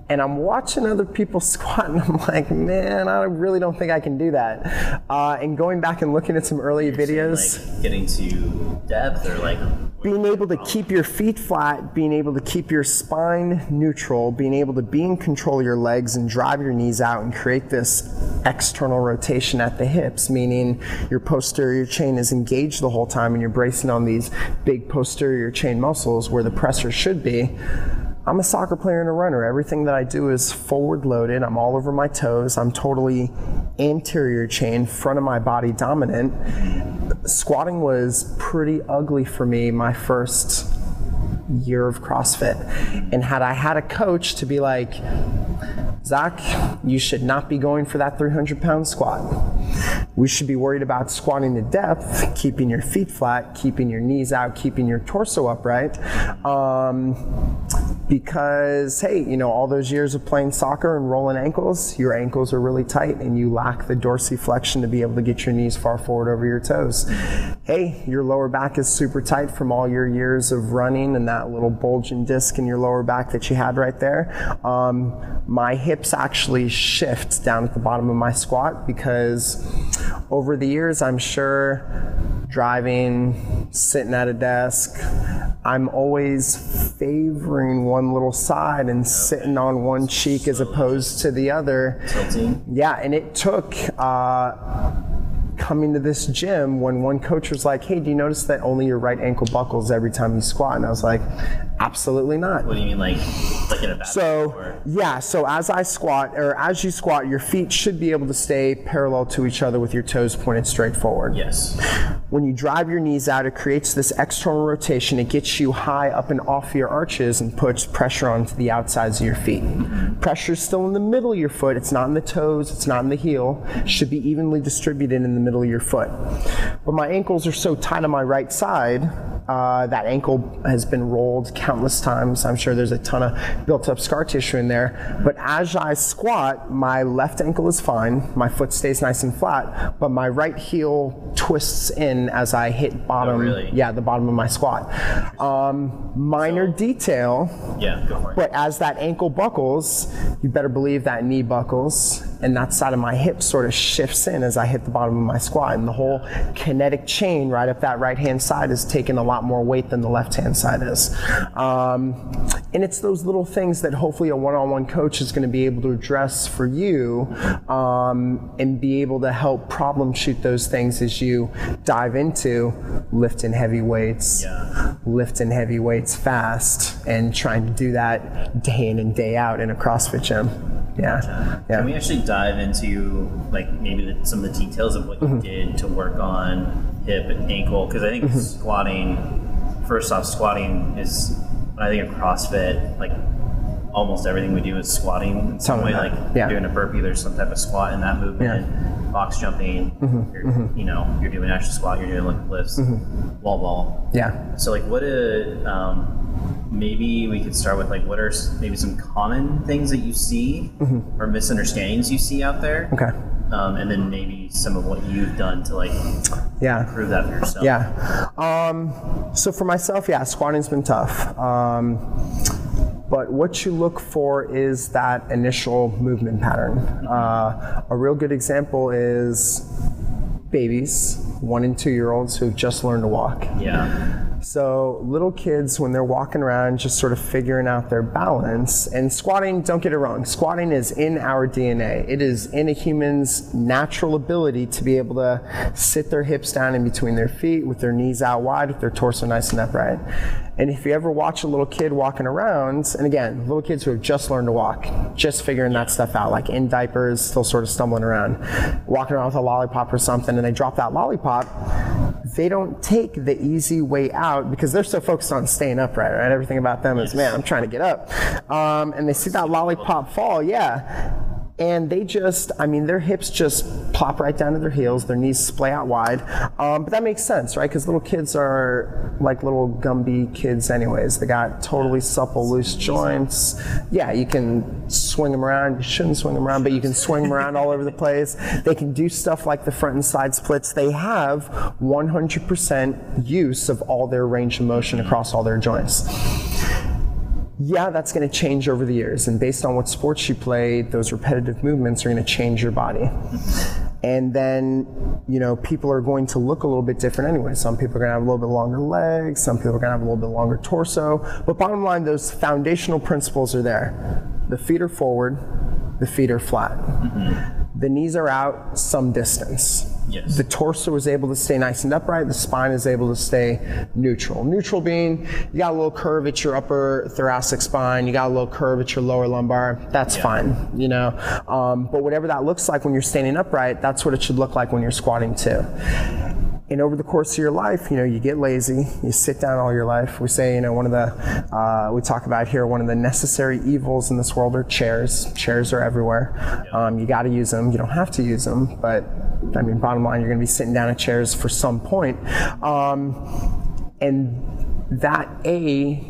And I'm watching other people squat, and I'm like, man, I really don't think I can do that. Uh, and going back and looking at some early videos, like getting to depth or like being able to keep your feet flat, being able to keep your spine neutral, being able to be in control of your legs and drive your knees out and create this external rotation at the hips, meaning your posterior chain is engaged the whole time and you're bracing on these big posterior chain muscles where the pressure should be. I'm a soccer player and a runner. Everything that I do is forward loaded. I'm all over my toes. I'm totally anterior chain, front of my body dominant. Squatting was pretty ugly for me my first year of CrossFit. And had I had a coach to be like, Zach, you should not be going for that 300 pound squat. We should be worried about squatting to depth, keeping your feet flat, keeping your knees out, keeping your torso upright. Um, because hey, you know, all those years of playing soccer and rolling ankles, your ankles are really tight and you lack the dorsiflexion to be able to get your knees far forward over your toes. Hey, your lower back is super tight from all your years of running and that little bulging disc in your lower back that you had right there. Um, my hips actually shift down at the bottom of my squat because over the years, I'm sure driving, sitting at a desk, I'm always favoring one little side and sitting on one cheek as opposed to the other. tilting. Yeah, and it took uh, coming to this gym when one coach was like, "Hey, do you notice that only your right ankle buckles every time you squat?" And I was like, "Absolutely not." What do you mean, like like So or- yeah, so as I squat or as you squat, your feet should be able to stay parallel to each other with your toes pointed straight forward. yes, When you drive your knees out, it creates this external rotation. It gets you high up and off your arches and puts pressure onto the outsides of your feet. Pressure's still in the middle of your foot. It's not in the toes. It's not in the heel. It should be evenly distributed in the middle of your foot. But my ankles are so tight on my right side. Uh, that ankle has been rolled countless times. I'm sure there's a ton of built up scar tissue in there. But as I squat, my left ankle is fine. My foot stays nice and flat, but my right heel twists in as I hit bottom. really? Yeah, the bottom of my squat. Um, minor detail, yeah, go for it. but as that ankle buckles, you better believe that knee buckles, and that side of my hip sort of shifts in as I hit the bottom of my squat. And the whole kinetic chain right up that right hand side is taking a lot more weight than the left hand side is. Um, and it's those little things that hopefully a one on one coach is going to be able to address for you um, and be able to help problem shoot those things as you dive into lifting heavy weights Yeah. lifting heavy weights fast and trying to do that day in and day out in a CrossFit gym. Yeah. yeah. Can we actually dive into like maybe the, some of the details of what Mm-hmm. you did to work on hip and ankle? Because I think Mm-hmm. squatting, first off, squatting is I think of CrossFit, like almost everything we do is squatting in some way. Like yeah. doing a burpee, there's some type of squat in that movement. Box jumping, Mm-hmm. you're, you know, you're doing actual squat, you're doing Olympic lifts, wall ball. Yeah. So like, what a um, maybe we could start with like what are maybe some common things that you see or misunderstandings you see out there, Mm-hmm. Okay. um, and then maybe some of what you've done to like Yeah. improve that for yourself. Yeah. Um, so for myself, yeah, squatting's been tough. Um, but what you look for is that initial movement pattern. Uh, a real good example is babies, one and two year olds who've just learned to walk. Yeah. So little kids, when they're walking around, just sort of figuring out their balance. And squatting, don't get it wrong, squatting is in our DNA. It is in a human's natural ability to be able to sit their hips down in between their feet, with their knees out wide, with their torso nice and upright. And if you ever watch a little kid walking around, and again, little kids who have just learned to walk, just figuring that stuff out, like in diapers, still sort of stumbling around, walking around with a lollipop or something, and they drop that lollipop, they don't take the easy way out because they're so focused on staying upright, right? Everything about them is, man, I'm trying to get up. Um, and they see that lollipop fall, yeah. And they just, I mean, their hips just plop right down to their heels, their knees splay out wide. Um, but that makes sense, right? Because little kids are like little Gumby kids, anyways. They got totally supple, loose joints. Yeah, you can swing them around. You shouldn't swing them around, but you can swing them around all over the place. They can do stuff like the front and side splits. They have 100% use of all their range of motion across all their joints yeah, that's going to change over the years. And based on what sports you play, those repetitive movements are going to change your body. And then, you know, people are going to look a little bit different anyway. Some people are going to have a little bit longer legs, some people are going to have a little bit longer torso. But bottom line, those foundational principles are there. The feet are forward, the feet are flat. Mm-hmm. The knees are out some distance. Yes. The torso is able to stay nice and upright. The spine is able to stay neutral. Neutral being you got a little curve at your upper thoracic spine, you got a little curve at your lower lumbar. That's yeah. fine, you know. Um, but whatever that looks like when you're standing upright, that's what it should look like when you're squatting too and over the course of your life, you know, you get lazy, you sit down all your life. We say, you know, one of the, uh, we talk about here, one of the necessary evils in this world are chairs. Chairs are everywhere. Um, you got to use them. You don't have to use them, but I mean, bottom line, you're going to be sitting down at chairs for some point. Um, and that A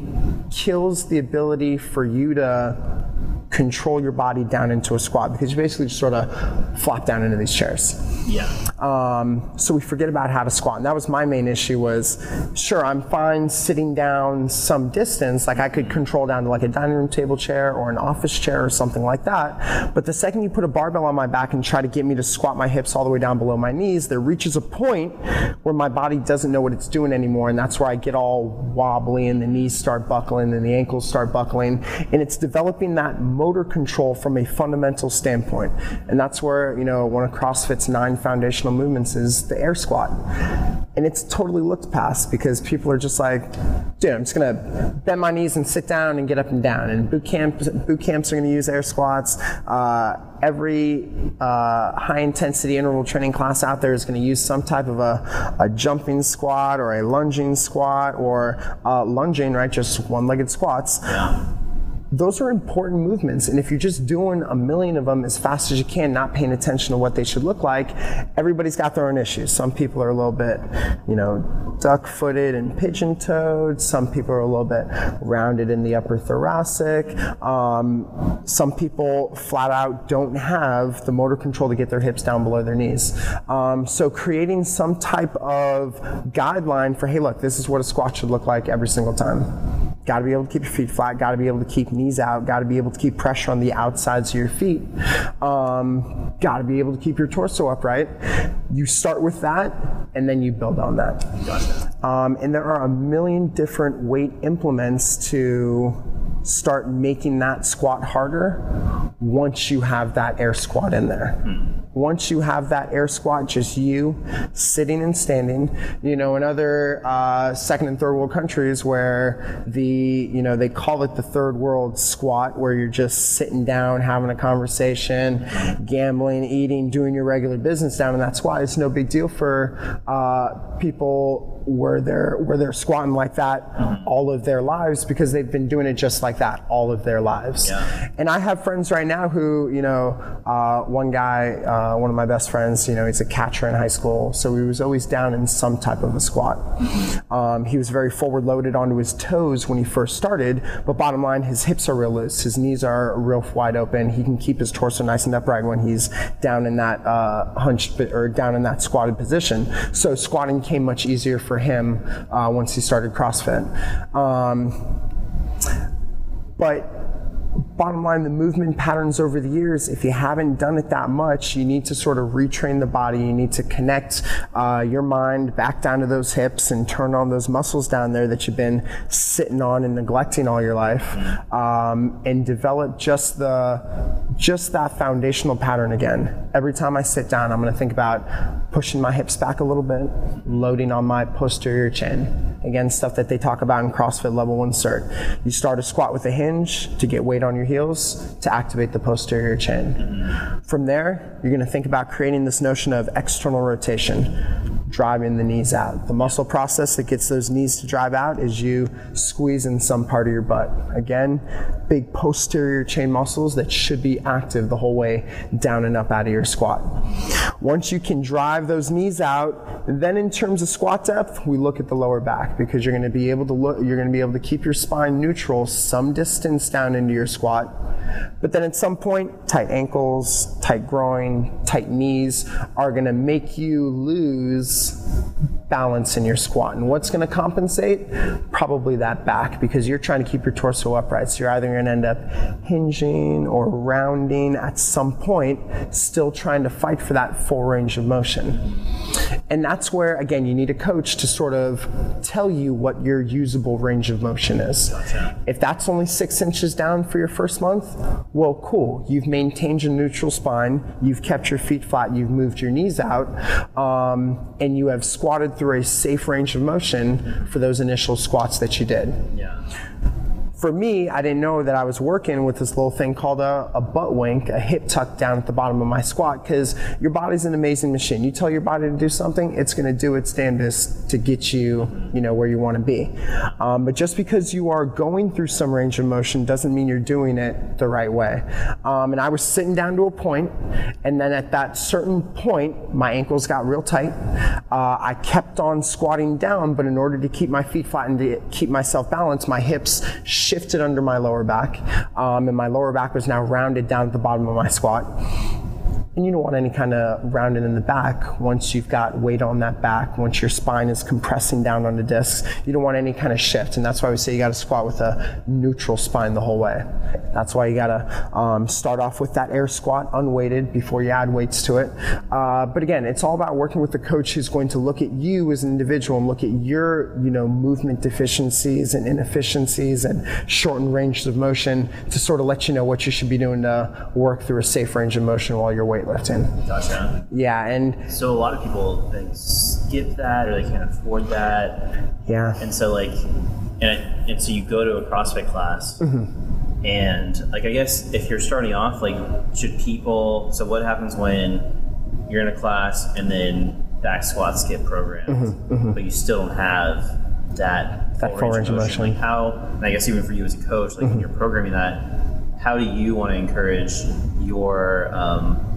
kills the ability for you to control your body down into a squat because you basically just sort of flop down into these chairs. Yeah. Um, so we forget about how to squat. And that was my main issue was, sure, I'm fine sitting down some distance, like I could control down to like a dining room table chair or an office chair or something like that. But the second you put a barbell on my back and try to get me to squat my hips all the way down below my knees, there reaches a point where my body doesn't know what it's doing anymore. And that's where I get all wobbly and the knees start buckling and the ankles start buckling. And it's developing that motor control from a fundamental standpoint. And that's where, you know, one of CrossFit's nine foundational movements is the air squat. And it's totally looked past because people are just like, dude, I'm just gonna bend my knees and sit down and get up and down. And boot camps, boot camps are gonna use air squats. Uh, every uh, high intensity interval training class out there is going to use some type of a, a, jumping squat or a lunging squat or uh, lunging, right? Just one legged squats. Those are important movements. And if you're just doing a million of them as fast as you can, not paying attention to what they should look like, everybody's got their own issues. Some people are a little bit, you know, duck footed and pigeon toed. Some people are a little bit rounded in the upper thoracic. Um, some people flat out don't have the motor control to get their hips down below their knees. Um, so creating some type of guideline for, hey, look, this is what a squat should look like every single time. Got to be able to keep your feet flat. Got to be able to keep knees out. Got to be able to keep pressure on the outsides of your feet. Um, got to be able to keep your torso upright. You start with that, and then you build on that. Um, and there are a million different weight implements to start making that squat harder once you have that air squat in there. Once you have that air squat, just you sitting and standing, you know, in other uh, second and third world countries where the, you know, they call it the third world squat, where you're just sitting down, having a conversation, gambling, eating, doing your regular business down in that squat. It's no big deal for uh, people where they're where they're squatting like that all of their lives because they've been doing it just like that all of their lives. Yeah. And I have friends right now who, you know, uh, one guy, uh, one of my best friends, you know, he's a catcher in high school, so he was always down in some type of a squat. Um, he was very forward loaded onto his toes when he first started, but bottom line, his hips are real loose, his knees are real wide open. He can keep his torso nice and upright when he's down in that uh, hunched or down in that squatted position. So squatting came much easier for for him uh, once he started CrossFit. Um, but bottom line, the movement patterns over the years, if you haven't done it that much, you need to sort of retrain the body. You need to connect uh, your mind back down to those hips and turn on those muscles down there that you've been sitting on and neglecting all your life, um, and develop just the just that foundational pattern again. Every time I sit down, I'm going to think about pushing my hips back a little bit, loading on my posterior chain. Again, stuff that they talk about in CrossFit Level 1 Cert. You start a squat with a hinge to get weight on your heels to activate the posterior chain. From there, you're going to think about creating this notion of external rotation driving the knees out. The muscle process that gets those knees to drive out is you squeeze in some part of your butt. Again, big posterior chain muscles that should be active the whole way down and up out of your squat. Once you can drive those knees out, then in terms of squat depth, we look at the lower back because you're going to be able to look you're going to be able to keep your spine neutral some distance down into your squat. But then at some point, tight ankles, tight groin, tight knees are going to make you lose balance in your squat. And what's going to compensate? Probably that back because you're trying to keep your torso upright. So you're either going to end up hinging or rounding at some point, still trying to fight for that full range of motion. And that's where, again, you need a coach to sort of tell you what your usable range of motion is. If that's only six inches down for your first month, well, cool. You've maintained your neutral spine, you've kept your feet flat, you've moved your knees out, um, and you have squatted through a safe range of motion for those initial squats that you did. Yeah for me, I didn't know that I was working with this little thing called a, a butt wink, a hip tuck down at the bottom of my squat, because your body's an amazing machine. You tell your body to do something, it's going to do its damnedest to get you, you know, where you want to be. Um, but just because you are going through some range of motion doesn't mean you're doing it the right way. Um, and I was sitting down to a point, and then at that certain point, my ankles got real tight. Uh, I kept on squatting down, but in order to keep my feet flat and to keep myself balanced, my hips shifted under my lower back, um, and my lower back was now rounded down at the bottom of my squat. And you don't want any kind of rounding in the back once you've got weight on that back, once your spine is compressing down on the discs. You don't want any kind of shift. And that's why we say you got to squat with a neutral spine the whole way. That's why you got to um, start off with that air squat unweighted before you add weights to it. Uh, but again, it's all about working with the coach who's going to look at you as an individual and look at your, you know, movement deficiencies and inefficiencies and shortened ranges of motion to sort of let you know what you should be doing to work through a safe range of motion while you're weighted weightlifting. Gotcha. Yeah, and so a lot of people they skip that or they can't afford that. Yeah. And so like, and, and so you go to a CrossFit class. Mm-hmm. And like I guess if you're starting off, like should people? So what happens when you're in a class and then back squat skip program, mm-hmm, mm-hmm. but you still don't have that that full range of motion? Like how? And I guess even for you as a coach, like when mm-hmm. you're programming that, how do you want to encourage your um,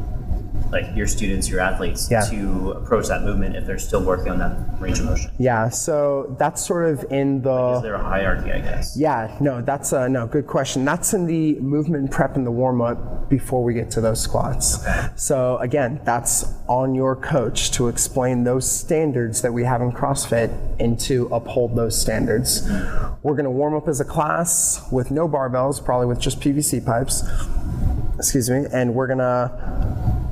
like your students, your athletes, yeah. to approach that movement if they're still working on that range of motion? Yeah, so that's sort of in the. Like is there a hierarchy? I guess. Yeah, no, that's a no good question. That's in the movement prep and the warm up before we get to those squats. Okay. So again, that's on your coach to explain those standards that we have in CrossFit and to uphold those standards. Mm-hmm. We're going to warm up as a class with no barbells, probably with just PVC pipes. Excuse me, and we're gonna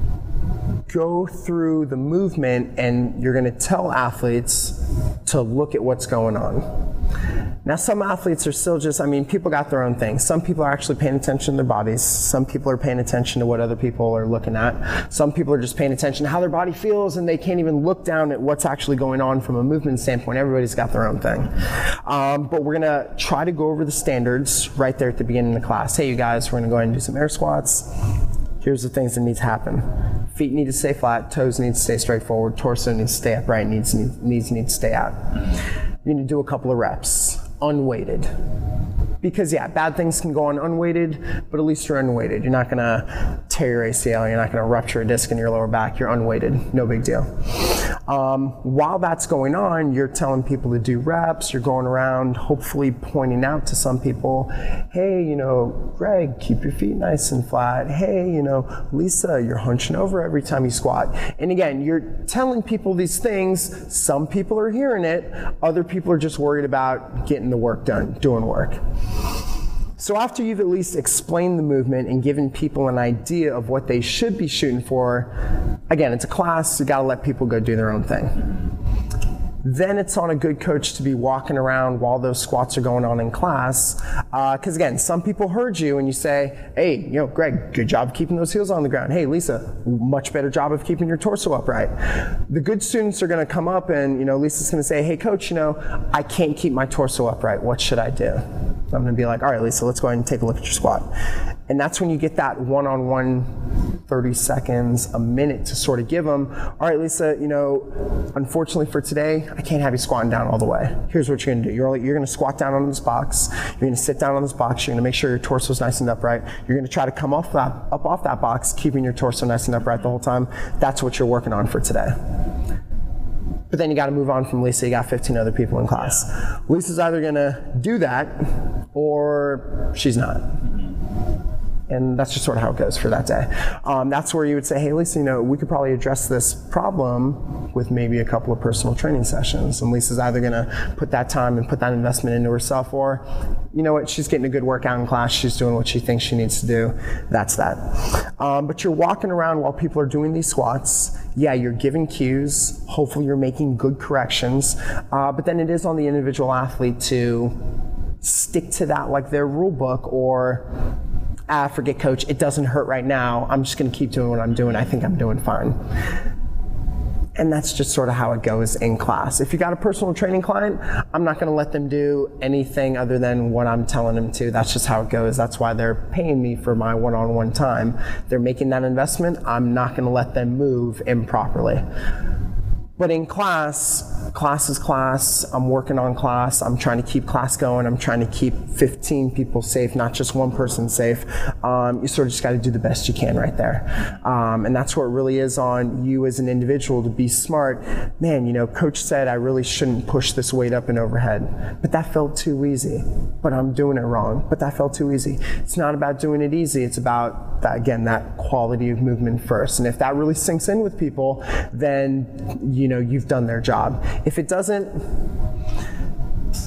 go through the movement and you're going to tell athletes to look at what's going on. Now, some athletes are still just, I mean, people got their own thing. Some people are actually paying attention to their bodies. Some people are paying attention to what other people are looking at. Some people are just paying attention to how their body feels and they can't even look down at what's actually going on from a movement standpoint. Everybody's got their own thing. Um, but we're going to try to go over the standards right there at the beginning of the class. Hey, you guys, we're going to go ahead and do some air squats. Here's the things that need to happen. Feet need to stay flat, toes need to stay straight forward, torso needs to stay upright, needs, needs need to stay out. You need to do a couple of reps, unweighted because yeah, bad things can go on unweighted, but at least you're unweighted. You're not gonna tear your ACL. You're not gonna rupture a disc in your lower back. You're unweighted. No big deal. Um, while that's going on, you're telling people to do reps. You're going around, hopefully pointing out to some people, hey, you know, Greg, keep your feet nice and flat. Hey, you know, Lisa, you're hunching over every time you squat. And again, you're telling people these things. Some people are hearing it. Other people are just worried about getting the work done, doing work. So after you've at least explained the movement and given people an idea of what they should be shooting for, again, it's a class, you gotta let people go do their own thing. Then it's on a good coach to be walking around while those squats are going on in class. Because uh, again, some people heard you and you say, hey, you know, Greg, good job keeping those heels on the ground. Hey, Lisa, much better job of keeping your torso upright. The good students are going to come up and, you know, Lisa's going to say, hey, coach, you know, I can't keep my torso upright. What should I do? I'm going to be like, all right, Lisa, let's go ahead and take a look at your squat. And that's when you get that one on one 30 seconds, a minute to sort of give them, all right, Lisa, you know, unfortunately for today, I can't have you squatting down all the way. Here's what you're gonna do. You're, you're gonna squat down on this box. You're gonna sit down on this box. You're gonna make sure your torso's nice and upright. You're gonna try to come off that, up off that box, keeping your torso nice and upright the whole time. That's what you're working on for today. But then you got to move on from Lisa. You got 15 other people in class. Lisa's either to do that or she's not. And that's just sort of how it goes for that day. Um, that's where you would say, hey, Lisa, you know, we could probably address this problem with maybe a couple of personal training sessions. And Lisa's either going to put that time and put that investment into herself, or, you know what, she's getting a good workout in class, she's doing what she thinks she needs to do. That's that. Um, but you're walking around while people are doing these squats. Yeah, you're giving cues. Hopefully, you're making good corrections. Uh, but then it is on the individual athlete to stick to that, like their rule book, or ah, forget coach, it doesn't hurt right now. I'm just going to keep doing what I'm doing. I think I'm doing fine. And that's just sort of how it goes in class. If you got a personal training client, I'm not going to let them do anything other than what I'm telling them to. That's just how it goes. That's why they're paying me for my one on one time. They're making that investment. I'm not going to let them move improperly. But in class, class is class. I'm working on class. I'm trying to keep class going. I'm trying to keep 15 people safe, not just one person safe. Um, you sort of just got to do the best you can right there. Um, and that's what really is on you as an individual to be smart. Man, you know, coach said I really shouldn't push this weight up and overhead, but that felt too easy. But I'm doing it wrong. But that felt too easy. It's not about doing it easy. It's about that, again, that quality of movement first. And if that really sinks in with people, then you know you've done their job. If it doesn't,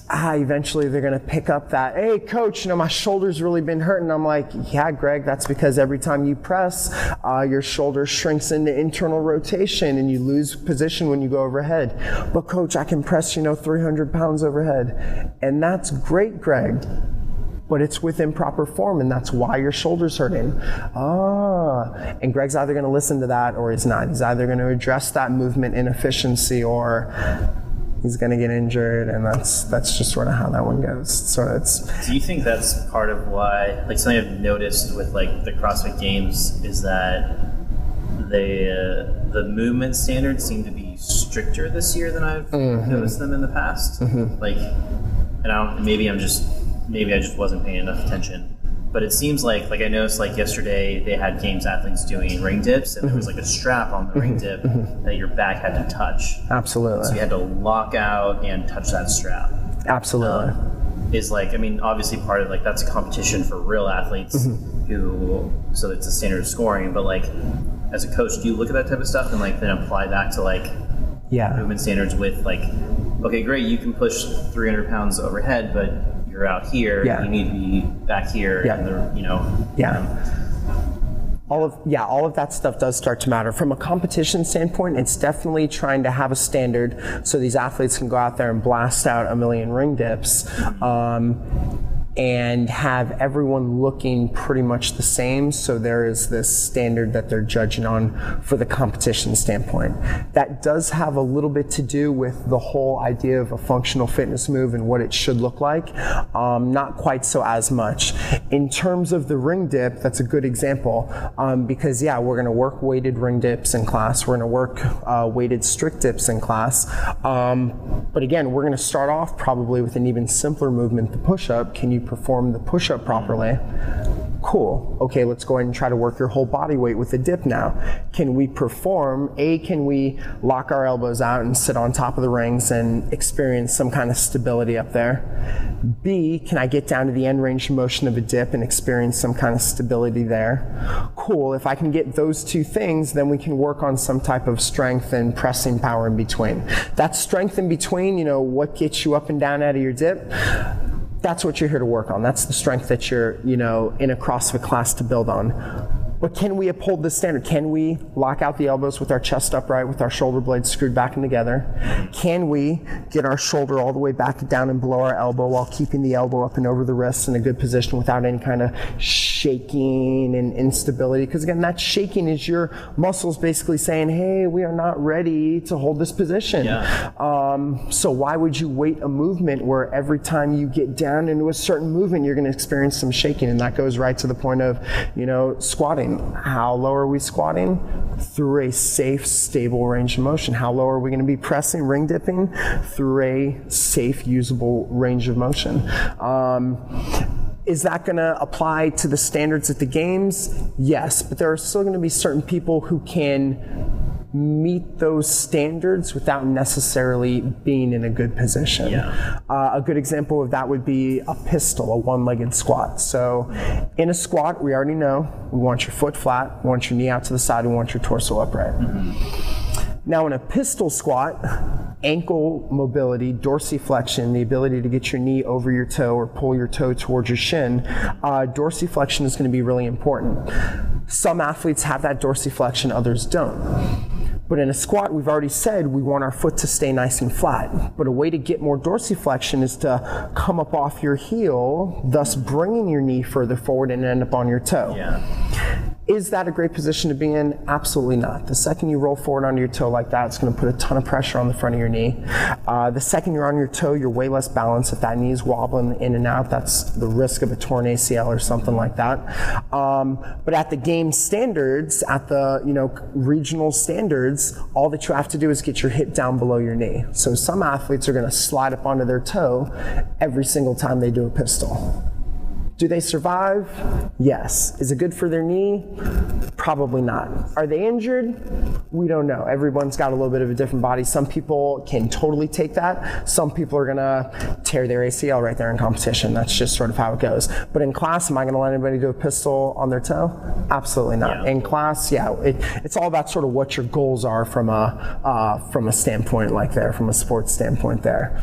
ah, eventually they're gonna pick up that, hey coach, you know my shoulder's really been hurting. I'm like, yeah, Greg, that's because every time you press, uh, your shoulder shrinks into internal rotation and you lose position when you go overhead. But coach, I can press, you know, 300 pounds overhead, and that's great, Greg but it's with improper form, and that's why your shoulder's hurting. Ah, and Greg's either going to listen to that or he's not. He's either going to address that movement inefficiency or he's going to get injured, and that's that's just sort of how that one goes. So it's. Do you think that's part of why, like something I've noticed with like the CrossFit Games is that the uh, the movement standards seem to be stricter this year than I've mm-hmm. noticed them in the past. Mm-hmm. Like, and I don't. Maybe I'm just maybe I just wasn't paying enough attention. But it seems like, like I noticed, like yesterday they had games athletes doing ring dips, and there was like a strap on the ring dip that your back had to touch. Absolutely. So you had to lock out and touch that strap. Absolutely. Um, is like, I mean, obviously part of like that's a competition for real athletes mm-hmm. who, so it's a standard of scoring. But like, as a coach, do you look at that type of stuff and like then apply that to like yeah movement standards with like, okay, great, you can push 300 pounds overhead, but you're out here, yeah. you need to be back here, yeah. the, you know. Yeah. Um, all of yeah all of that stuff does start to matter from a competition standpoint it's definitely trying to have a standard so these athletes can go out there and blast out a million ring dips um, and have everyone looking pretty much the same. So there is this standard that they're judging on for the competition standpoint. That does have a little bit to do with the whole idea of a functional fitness move and what it should look like. Um, not quite so as much. In terms of the ring dip, that's a good example um, because yeah, we're going to work weighted ring dips in class. We're going to work uh, weighted strict dips in class. Um, but again, we're going to start off probably with an even simpler movement, the push-up. Can you perform the push up properly. Cool. Okay, let's go ahead and try to work your whole body weight with the dip now. Can we perform? A, can we lock our elbows out and sit on top of the rings and experience some kind of stability up there? B, can I get down to the end range motion of a dip and experience some kind of stability there? Cool. If I can get those two things, then we can work on some type of strength and pressing power in between. That strength in between, you know, what gets you up and down out of your dip? That's what you're here to work on. That's the strength that you're, you know, in a CrossFit class to build on. But can we uphold this standard? Can we lock out the elbows with our chest upright, with our shoulder blades screwed back and together? Can we get our shoulder all the way back down and below our elbow while keeping the elbow up and over the wrist in a good position without any kind of shaking and instability. Because again, that shaking is your muscles basically saying, hey, we are not ready to hold this position. Yeah. Um, so why would you wait a movement where every time you get down into a certain movement, you're going to experience some shaking? And that goes right to the point of, you know, squatting. How low are we squatting? Through a safe, stable range of motion. How low are we going to be pressing, ring dipping? Through a safe, usable range of motion. Um, is that going to apply to the standards at the games? Yes, but there are still going to be certain people who can meet those standards without necessarily being in a good position. Yeah. Uh, a good example of that would be a pistol, a one legged squat. So, in a squat, we already know we want your foot flat, we want your knee out to the side, we want your torso upright. Now, in a pistol squat, ankle mobility, dorsiflexion, the ability to get your knee over your toe or pull your toe towards your shin, uh, dorsiflexion is going to be really important. Some athletes have that dorsiflexion, others don't. But in a squat, we've already said we want our foot to stay nice and flat. But a way to get more dorsiflexion is to come up off your heel, thus bringing your knee further forward and end up on your toe. Yeah. Is that a great position to be in? Absolutely not. The second you roll forward onto your toe like that, it's going to put a ton of pressure on the front of your knee. Uh, the second you're on your toe, you're way less balanced. If that knee is wobbling in and out, that's the risk of a torn ACL or something like that. Um, but at the game standards, at the you know regional standards, all that you have to do is get your hip down below your knee. So some athletes are going to slide up onto their toe every single time they do a pistol. Do they survive? Yes. Is it good for their knee? Probably not. Are they injured? We don't know. Everyone's got a little bit of a different body. Some people can totally take that. Some people are going to tear their ACL right there in competition. That's just sort of how it goes. But in class, am I going to let anybody do a pistol on their toe? Absolutely not. Yeah. In class, yeah, it, it's all about sort of what your goals are from a uh, from a standpoint like there, from a sports standpoint there.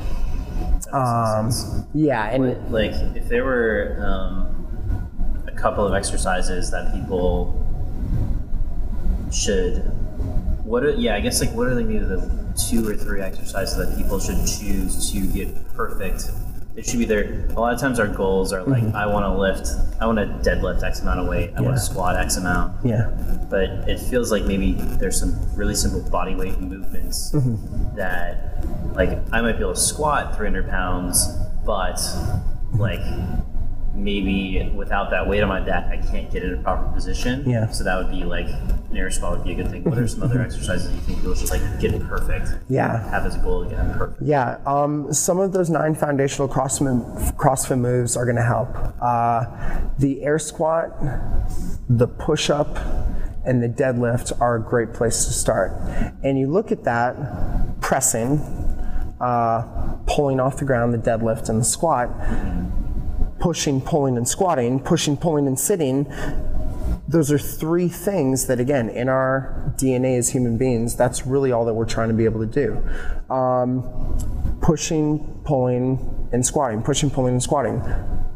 Um, yeah, and like if there were um, a couple of exercises that people should what are yeah i guess like what are maybe the two or three exercises that people should choose to get perfect it should be there. A lot of times our goals are like mm-hmm. i want to lift i want to deadlift x amount of weight i want to squat x amount. Yeah. but it feels like maybe there's some really simple body weight movements mm-hmm. that like I might be able to squat 300 pounds, but like maybe without that weight on my back, I can't get in a proper position. Yeah. So that would be like an air squat would be a good thing. What are some other exercises you think people should like get perfect? Yeah. Have as a goal to get perfect. Yeah, um, some of those nine foundational CrossFit, CrossFit moves are going to help. Uh, the air squat, the push up, and the deadlift are a great place to start. And you look at that pressing, uh, pulling off the ground, the deadlift, and the squat, pushing, pulling, and squatting, pushing, pulling, and sitting those are three things that again in our dna as human beings that's really all that we're trying to be able to do. Um, pushing pulling and squatting pushing pulling and squatting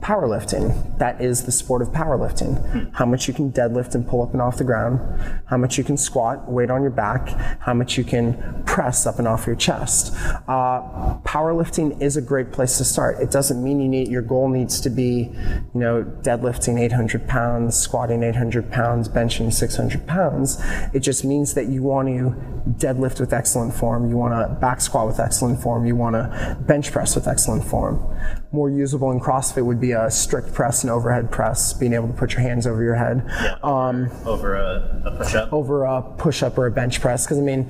powerlifting. That is the sport of powerlifting. How much you can deadlift and pull up and off the ground. How much you can squat weight on your back. How much you can press up and off your chest. Uh, powerlifting is a great place to start. It doesn't mean you need your goal needs to be you know deadlifting 800 pounds squatting 800 pounds benching 600 pounds. It just means that you want to deadlift with excellent form. You want to back squat with excellent form. You want to bench press with excellent form more usable in CrossFit would be a strict press and overhead press, being able to put your hands over your head. Um, Over a, a push up. over a push up or a bench press because I mean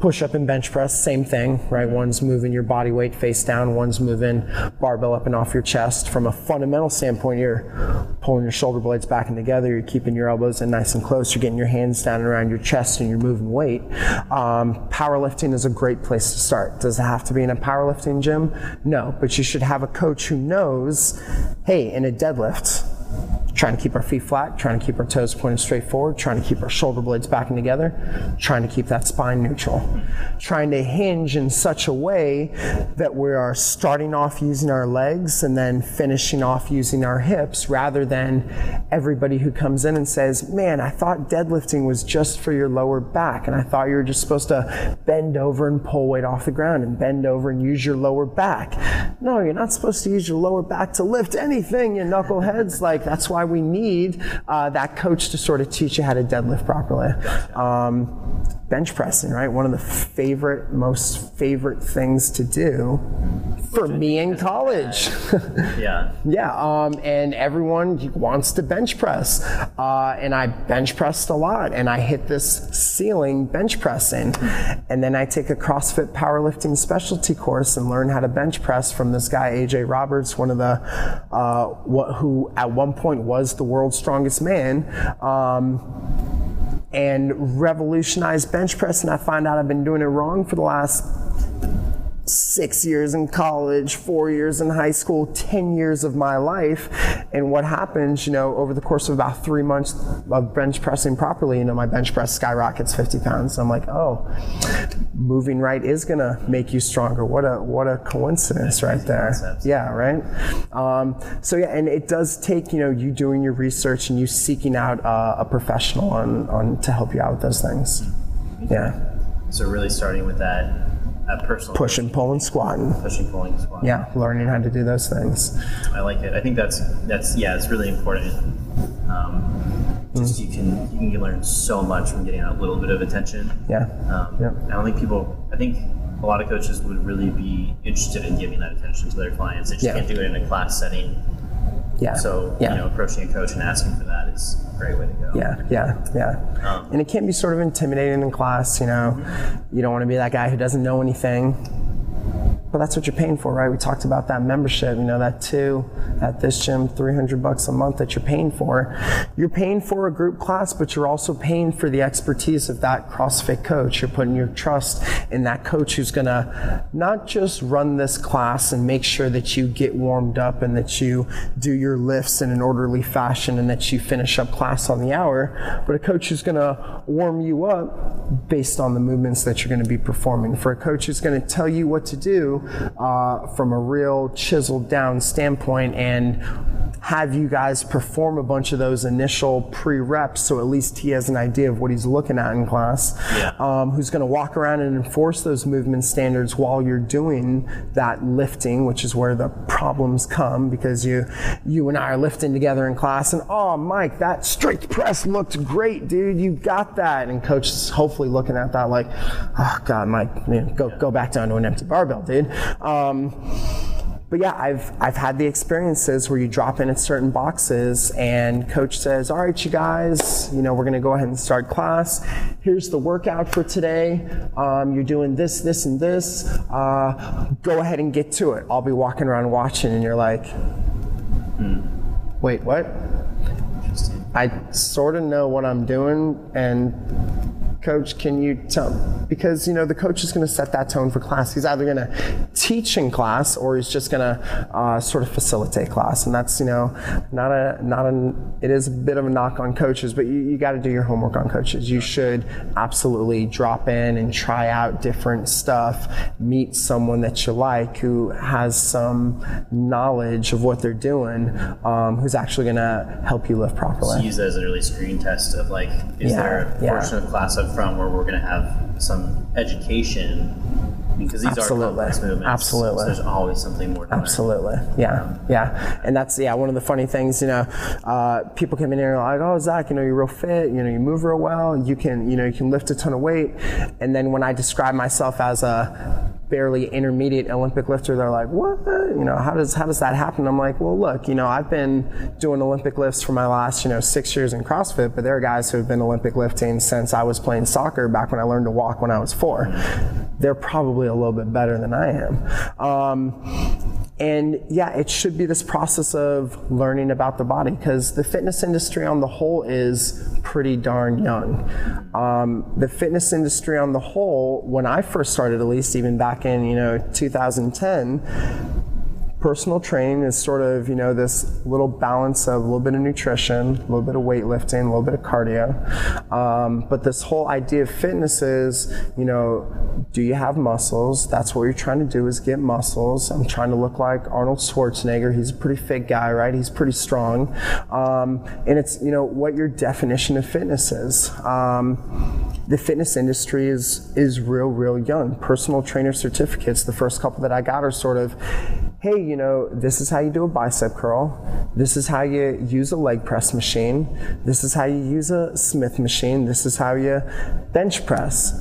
push up and bench press same thing right? One's moving your body weight face down one's moving barbell up and off your chest. From a fundamental standpoint you're pulling your shoulder blades back and together you're keeping your elbows in nice and close you're getting your hands down around your chest and you're moving weight. Um, powerlifting is a great place to start. Does it have to be in a powerlifting gym? No but you should have a coach who knows hey in a deadlift trying to keep our feet flat, trying to keep our toes pointed straight forward, trying to keep our shoulder blades back and together, trying to keep that spine neutral, trying to hinge in such a way that we are starting off using our legs and then finishing off using our hips rather than everybody who comes in and says, Man, I thought deadlifting was just for your lower back, and I thought you were just supposed to bend over and pull weight off the ground and bend over and use your lower back. no, you're not supposed to use your lower back to lift anything, you knuckleheads. like, that's why we need uh, that coach to sort of teach you how to deadlift properly. Um, bench pressing, right? One of the favorite, most favorite things to do for me in college. yeah. yeah. Um, and everyone wants to bench press. Uh, and I bench pressed a lot and I hit this ceiling bench pressing. And then I take a CrossFit powerlifting specialty course and learn how to bench press from this guy, AJ Roberts, one of the, uh, what, who at one point was the world's strongest man. Um, and revolutionize bench press. And I find out I've been doing it wrong for the last six years in college, four years in high school, 10 years of my life. And what happens, you know, over the course of about three months of bench pressing properly, you know, my bench press skyrockets 50 pounds. I'm like, oh, moving right is going to make you stronger. What a, what a coincidence right there. Concepts. Yeah, right? Um, so, yeah, and it does take, you know, you doing your research and you seeking out uh, a professional on, on to help you out with those things. Yeah. So, really starting with that at personal pushing, pulling, squatting. Pushing, pulling, squatting. Yeah, learning how to do those things. I like it. I think that's that's yeah, it's really important. Um, just mm. you can you can learn so much from getting a little bit of attention. Yeah. Um, yeah. I don't think people. I think a lot of coaches would really be interested in giving that attention to their clients. They just yeah. can't do it in a class setting. Yeah. So yeah. you know, approaching a coach and asking for that is a great way to go. Yeah, yeah, yeah. Um, and it can be sort of intimidating in class. You know, mm-hmm. you don't want to be that guy who doesn't know anything but that's what you're paying for, right? We talked about that membership, you know, that two at this gym, 300 bucks a month that you're paying for. You're paying for a group class, but you're also paying for the expertise of that CrossFit coach. You're putting your trust in that coach who's going to not just run this class and make sure that you get warmed up and that you do your lifts in an orderly fashion and that you finish up class on the hour, but a coach who's going to warm you up based on the movements that you're going to be performing. For a coach who's going to tell you what to do uh, from a real chiseled down standpoint and have you guys perform a bunch of those initial pre reps so at least he has an idea of what he's looking at in class. Yeah. Um, who's going to walk around and enforce those movement standards while you're doing that lifting, which is where the problems come because you you and I are lifting together in class and oh Mike, that strength press looked great, dude. You got that. And coach is hopefully looking at that like, oh God, Mike, man, go go back down to an empty barbell, dude. Um, but yeah, I've I've had the experiences where you drop in at certain boxes and coach says, "All right, you guys, you know we're going to go ahead and start class. Here's the workout for today. Um, you're doing this, this, and this. Uh, go ahead and get to it. I'll be walking around watching, and you're like, hmm. wait, what? I sort of know what I'm doing, and coach, can you tell? Because you know the coach is going to set that tone for class. He's either going to teach in class or he's just going to uh, sort of facilitate class, and that's you know not a not an. It is a bit of a knock on coaches, but you, you got to do your homework on coaches. You should absolutely drop in and try out different stuff. Meet someone that you like who has some knowledge of what they're doing, um, who's actually going to help you live properly. So use that as an early screen test of like, is yeah, there a portion yeah. of class front where we're going to have some education because these Absolutely. are complex movements. Absolutely. So there's always something more. To absolutely. Yeah. Yeah. And that's yeah one of the funny things. You know, uh, people come in here and like, oh Zach, you know, you're real fit. You know, you move real well. You can you know you can lift a ton of weight. And then when I describe myself as a barely intermediate Olympic lifter, they're like, what? You know, how does how does that happen? I'm like, well, look, you know, I've been doing Olympic lifts for my last, you know, six years in CrossFit, but there are guys who have been Olympic lifting since I was playing soccer back when I learned to walk when I was four. They're probably a little bit better than I am. Um, and yeah, it should be this process of learning about the body because the fitness industry on the whole is pretty darn young. Um, the fitness industry on the whole, when I first started, at least even back in you know 2010 personal training is sort of you know this little balance of a little bit of nutrition a little bit of weightlifting a little bit of cardio. Um, but this whole idea of fitness is you know do you have muscles? That's what you're trying to do is get muscles. I'm trying to look like arnold schwarzenegger. He's a pretty fit guy right? He's pretty strong. Um, and it's you know what your definition of fitness is. Um, the fitness industry is is real real young. Personal trainer certificates the first couple that i got are sort of hey, you know, this is how you do a bicep curl. This is how you use a leg press machine. This is how you use a Smith machine. This is how you bench press.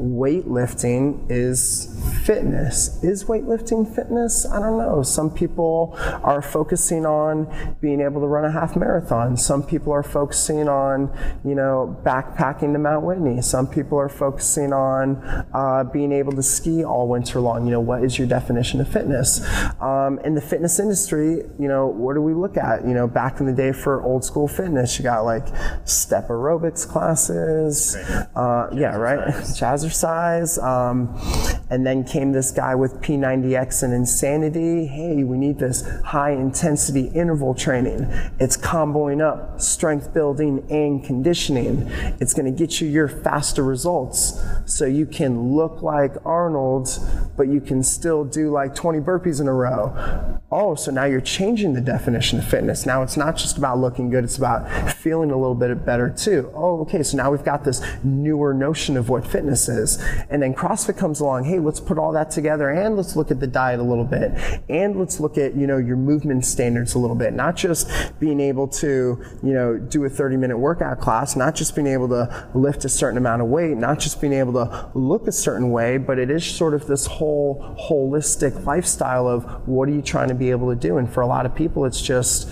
Weightlifting is fitness. Is weightlifting fitness? I don't know. Some people are focusing on being able to run a half marathon. Some people are focusing on, you know, backpacking to Mount Whitney. Some people are focusing on uh, being able to ski all winter long. You know, what is your definition of fitness? Um, in the fitness industry, you know, what do we look at? You know, back in the day for old school fitness, you got like step aerobics classes. Uh, yeah, right. Jazzercise. Um, and then came this guy with P90X and Insanity. Hey, we need this high intensity interval training. It's comboing up strength building and conditioning. It's going to get you your faster results so you can look like Arnold, but you can still do like 20 burpees in a row. Oh, so now you're changing the definition of fitness. Now it's not just about looking good, it's about feeling a little bit better too. Oh, okay, so now we've got this newer notion of what fitness is. And then CrossFit comes along, hey, let's put all that together and let's look at the diet a little bit. And let's look at, you know, your movement standards a little bit. Not just being able to, you know, do a 30 minute workout class, not just being able to lift a certain amount of weight, not just being able to look a certain way, but it is sort of this whole holistic lifestyle of what are you trying to be able to do? And for a lot of people, it's just,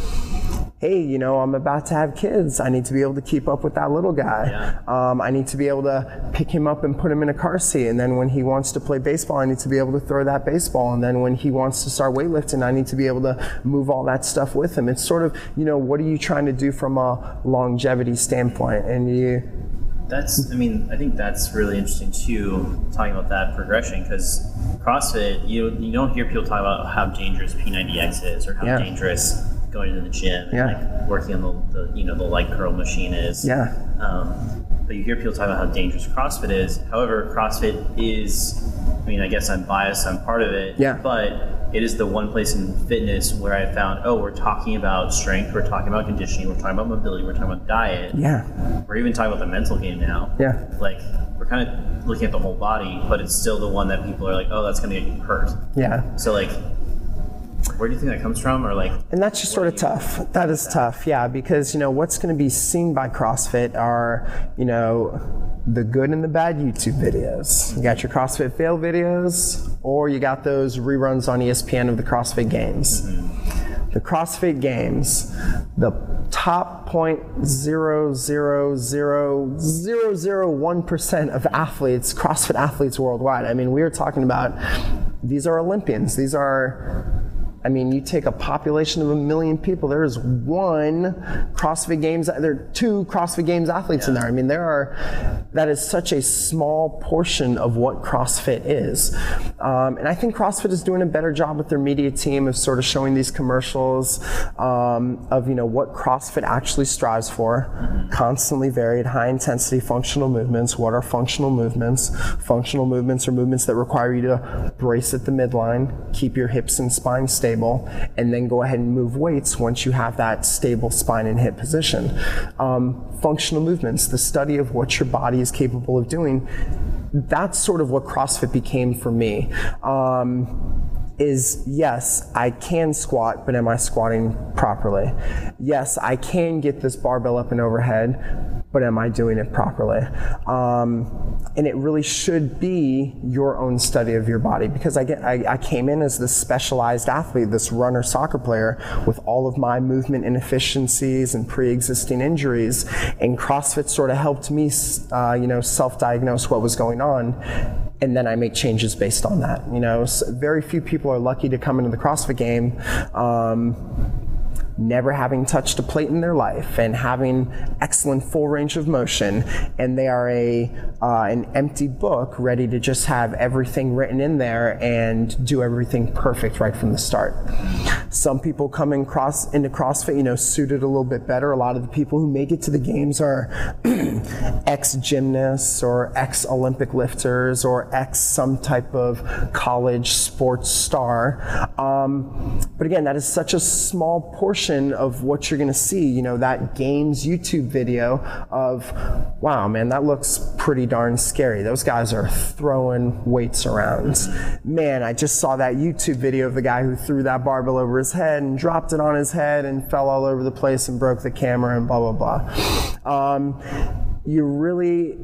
hey, you know, I'm about to have kids. I need to be able to keep up with that little guy. Yeah. Um, I need to be able to pick him up and put him in a car seat. And then when he wants to play baseball, I need to be able to throw that baseball. And then when he wants to start weightlifting, I need to be able to move all that stuff with him. It's sort of, you know, what are you trying to do from a longevity standpoint? And you, That's, I mean, I think that's really interesting too, talking about that progression, because CrossFit, you you don't hear people talk about how dangerous P90X is or how Yeah. dangerous going to the gym Yeah. like working on the, the you know the leg curl machine is. yeah, Um, but you hear people talk about how dangerous CrossFit is. However, CrossFit is, I mean, I guess I'm biased, I'm part of it. Yeah. But it is the one place in fitness where I found, oh, we're talking about strength, we're talking about conditioning, we're talking about mobility, we're talking about diet. yeah, We're even talking about the mental game now. yeah. Like, we're kind of looking at the whole body, but it's still the one that people are like, oh, that's going to get you hurt. Yeah. So, like, where do you think that comes from? Or, like, And that's just sort of tough. That is tough, yeah, because you know what's going to be seen by CrossFit are you know the good and the bad YouTube videos. You got your CrossFit fail videos, or you got those reruns on ESPN of the CrossFit Games. Mm-hmm. The CrossFit Games, the top point zero zero zero zero zero one percent of athletes, CrossFit athletes worldwide. I mean, we are talking about these are Olympians. These are I mean, you take a population of a million people, there is one CrossFit Games, there are two CrossFit Games athletes in there. I mean, there are, that is such a small portion of what CrossFit is. Um, and I think CrossFit is doing a better job with their media team of sort of showing these commercials um, of, you know, what CrossFit actually strives for. Constantly varied, high intensity functional movements. What are functional movements? Functional movements are movements that require you to brace at the midline, keep your hips and spine stable, and then go ahead and move weights once you have that stable spine and hip position. Um, functional movements, the study of what your body is capable of doing, that's sort of what CrossFit became for me. Um, is yes, I can squat, but am I squatting properly? Yes, I can get this barbell up and overhead, but am I doing it properly? Um, and it really should be your own study of your body because I, get, I, I came in as this specialized athlete, this runner soccer player with all of my movement inefficiencies and pre-existing injuries, and CrossFit sort of helped me, uh, you know, self-diagnose what was going on and then I make changes based on that. You know, so very few people are lucky to come into the CrossFit game. Um, never having touched a plate in their life and having excellent full range of motion and they are a uh, an empty book ready to just have everything written in there and do everything perfect right from the start. Some people come in cross into crossfit you know suited a little bit better. A lot of the people who make it to the games are ex gymnasts or ex olympic lifters or ex some type of college sports star. Um, but again that is such a small portion portion of what you're going to see. You know, that games YouTube video of, wow, man, that looks pretty darn scary. Those guys are throwing weights around. Man, I just saw that YouTube video of the guy who threw that barbell over his head and dropped it on his head and fell all over the place and broke the camera and blah, blah, blah. Um, you really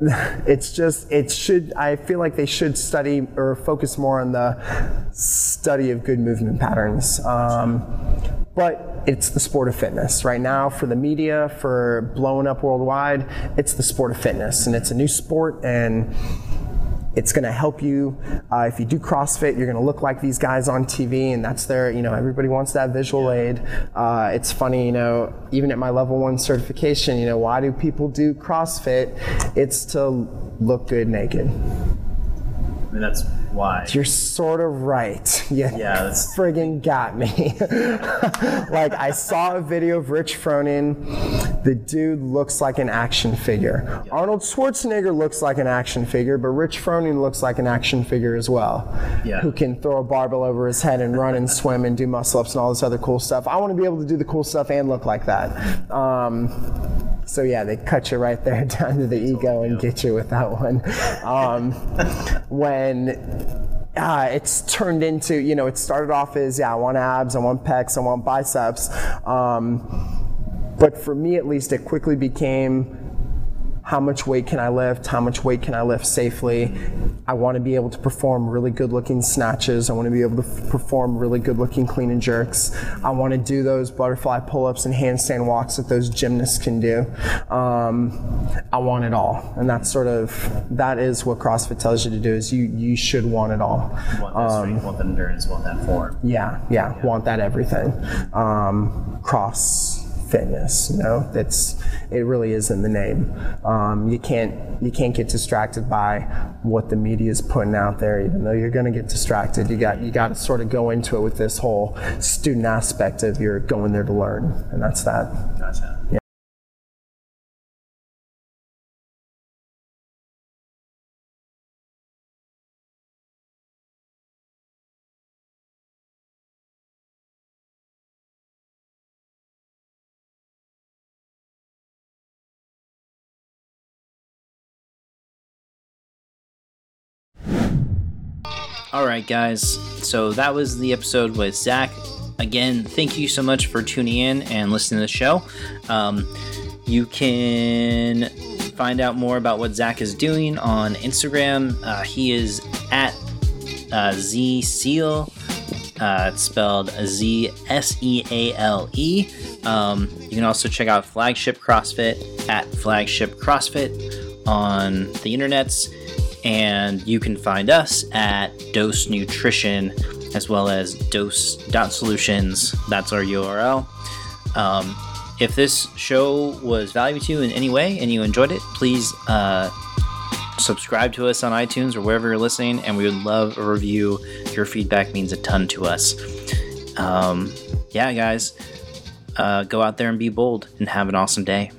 it's just it should i feel like they should study or focus more on the study of good movement patterns. Um, but it's the sport of fitness. Right now for the media for blowing up worldwide it's the sport of fitness. And it's a new sport and it's going to help you uh, if you do CrossFit. You're going to look like these guys on TV, and that's their. You know, everybody wants that visual aid. Uh, it's funny, you know, even at my level one certification, you know, why do people do CrossFit? It's to look good naked. I mean, that's why. You're sort of right. Yeah, yeah that's friggin' got me. like I saw a video of Rich Froning. The dude looks like an action figure. Yeah. Arnold Schwarzenegger looks like an action figure, but Rich Froning looks like an action figure as well. Yeah. Who can throw a barbell over his head and run and swim and do muscle ups and all this other cool stuff. I want to be able to do the cool stuff and look like that. Um, so yeah, they cut you right there down to the ego and get you with that one. Um, when uh, it's turned into, you know, it started off as, yeah, I want abs, I want pecs, I want biceps. Um, but for me at least, it quickly became how much weight can I lift, how much weight can I lift safely. I want to be able to perform really good looking snatches. I want to be able to perform really good looking clean and jerks. I want to do those butterfly pull ups and handstand walks that those gymnasts can do. Um, I want it all. And that's sort of, that is what CrossFit tells you to do is you, you should want it all. want that um, strength, want that endurance, want that form. Yeah, yeah, yeah. want that everything. Um, cross fitness. You know, that's it. Really is in the name. Um, you can't you can't get distracted by what the media is putting out there. Even though you're going to get distracted, you got you got to sort of go into it with this whole student aspect of you're going there to learn, and that's that. Gotcha. Yeah. All right, guys. So that was the episode with Zach. Again, thank you so much for tuning in and listening to the show. Um, you can find out more about what Zach is doing on Instagram. Uh, he is at uh, Z Seale. Uh, it's spelled Z S E A L E. Um, you can also check out Flagship CrossFit at Flagship CrossFit on the internets. And you can find us at Dose Nutrition as well as dose.solutions. That's our URL. Um, if this show was valuable to you in any way and you enjoyed it, please uh, subscribe to us on iTunes or wherever you're listening, and we would love a review. Your feedback means a ton to us. Um, yeah, guys, uh, go out there and be bold and have an awesome day.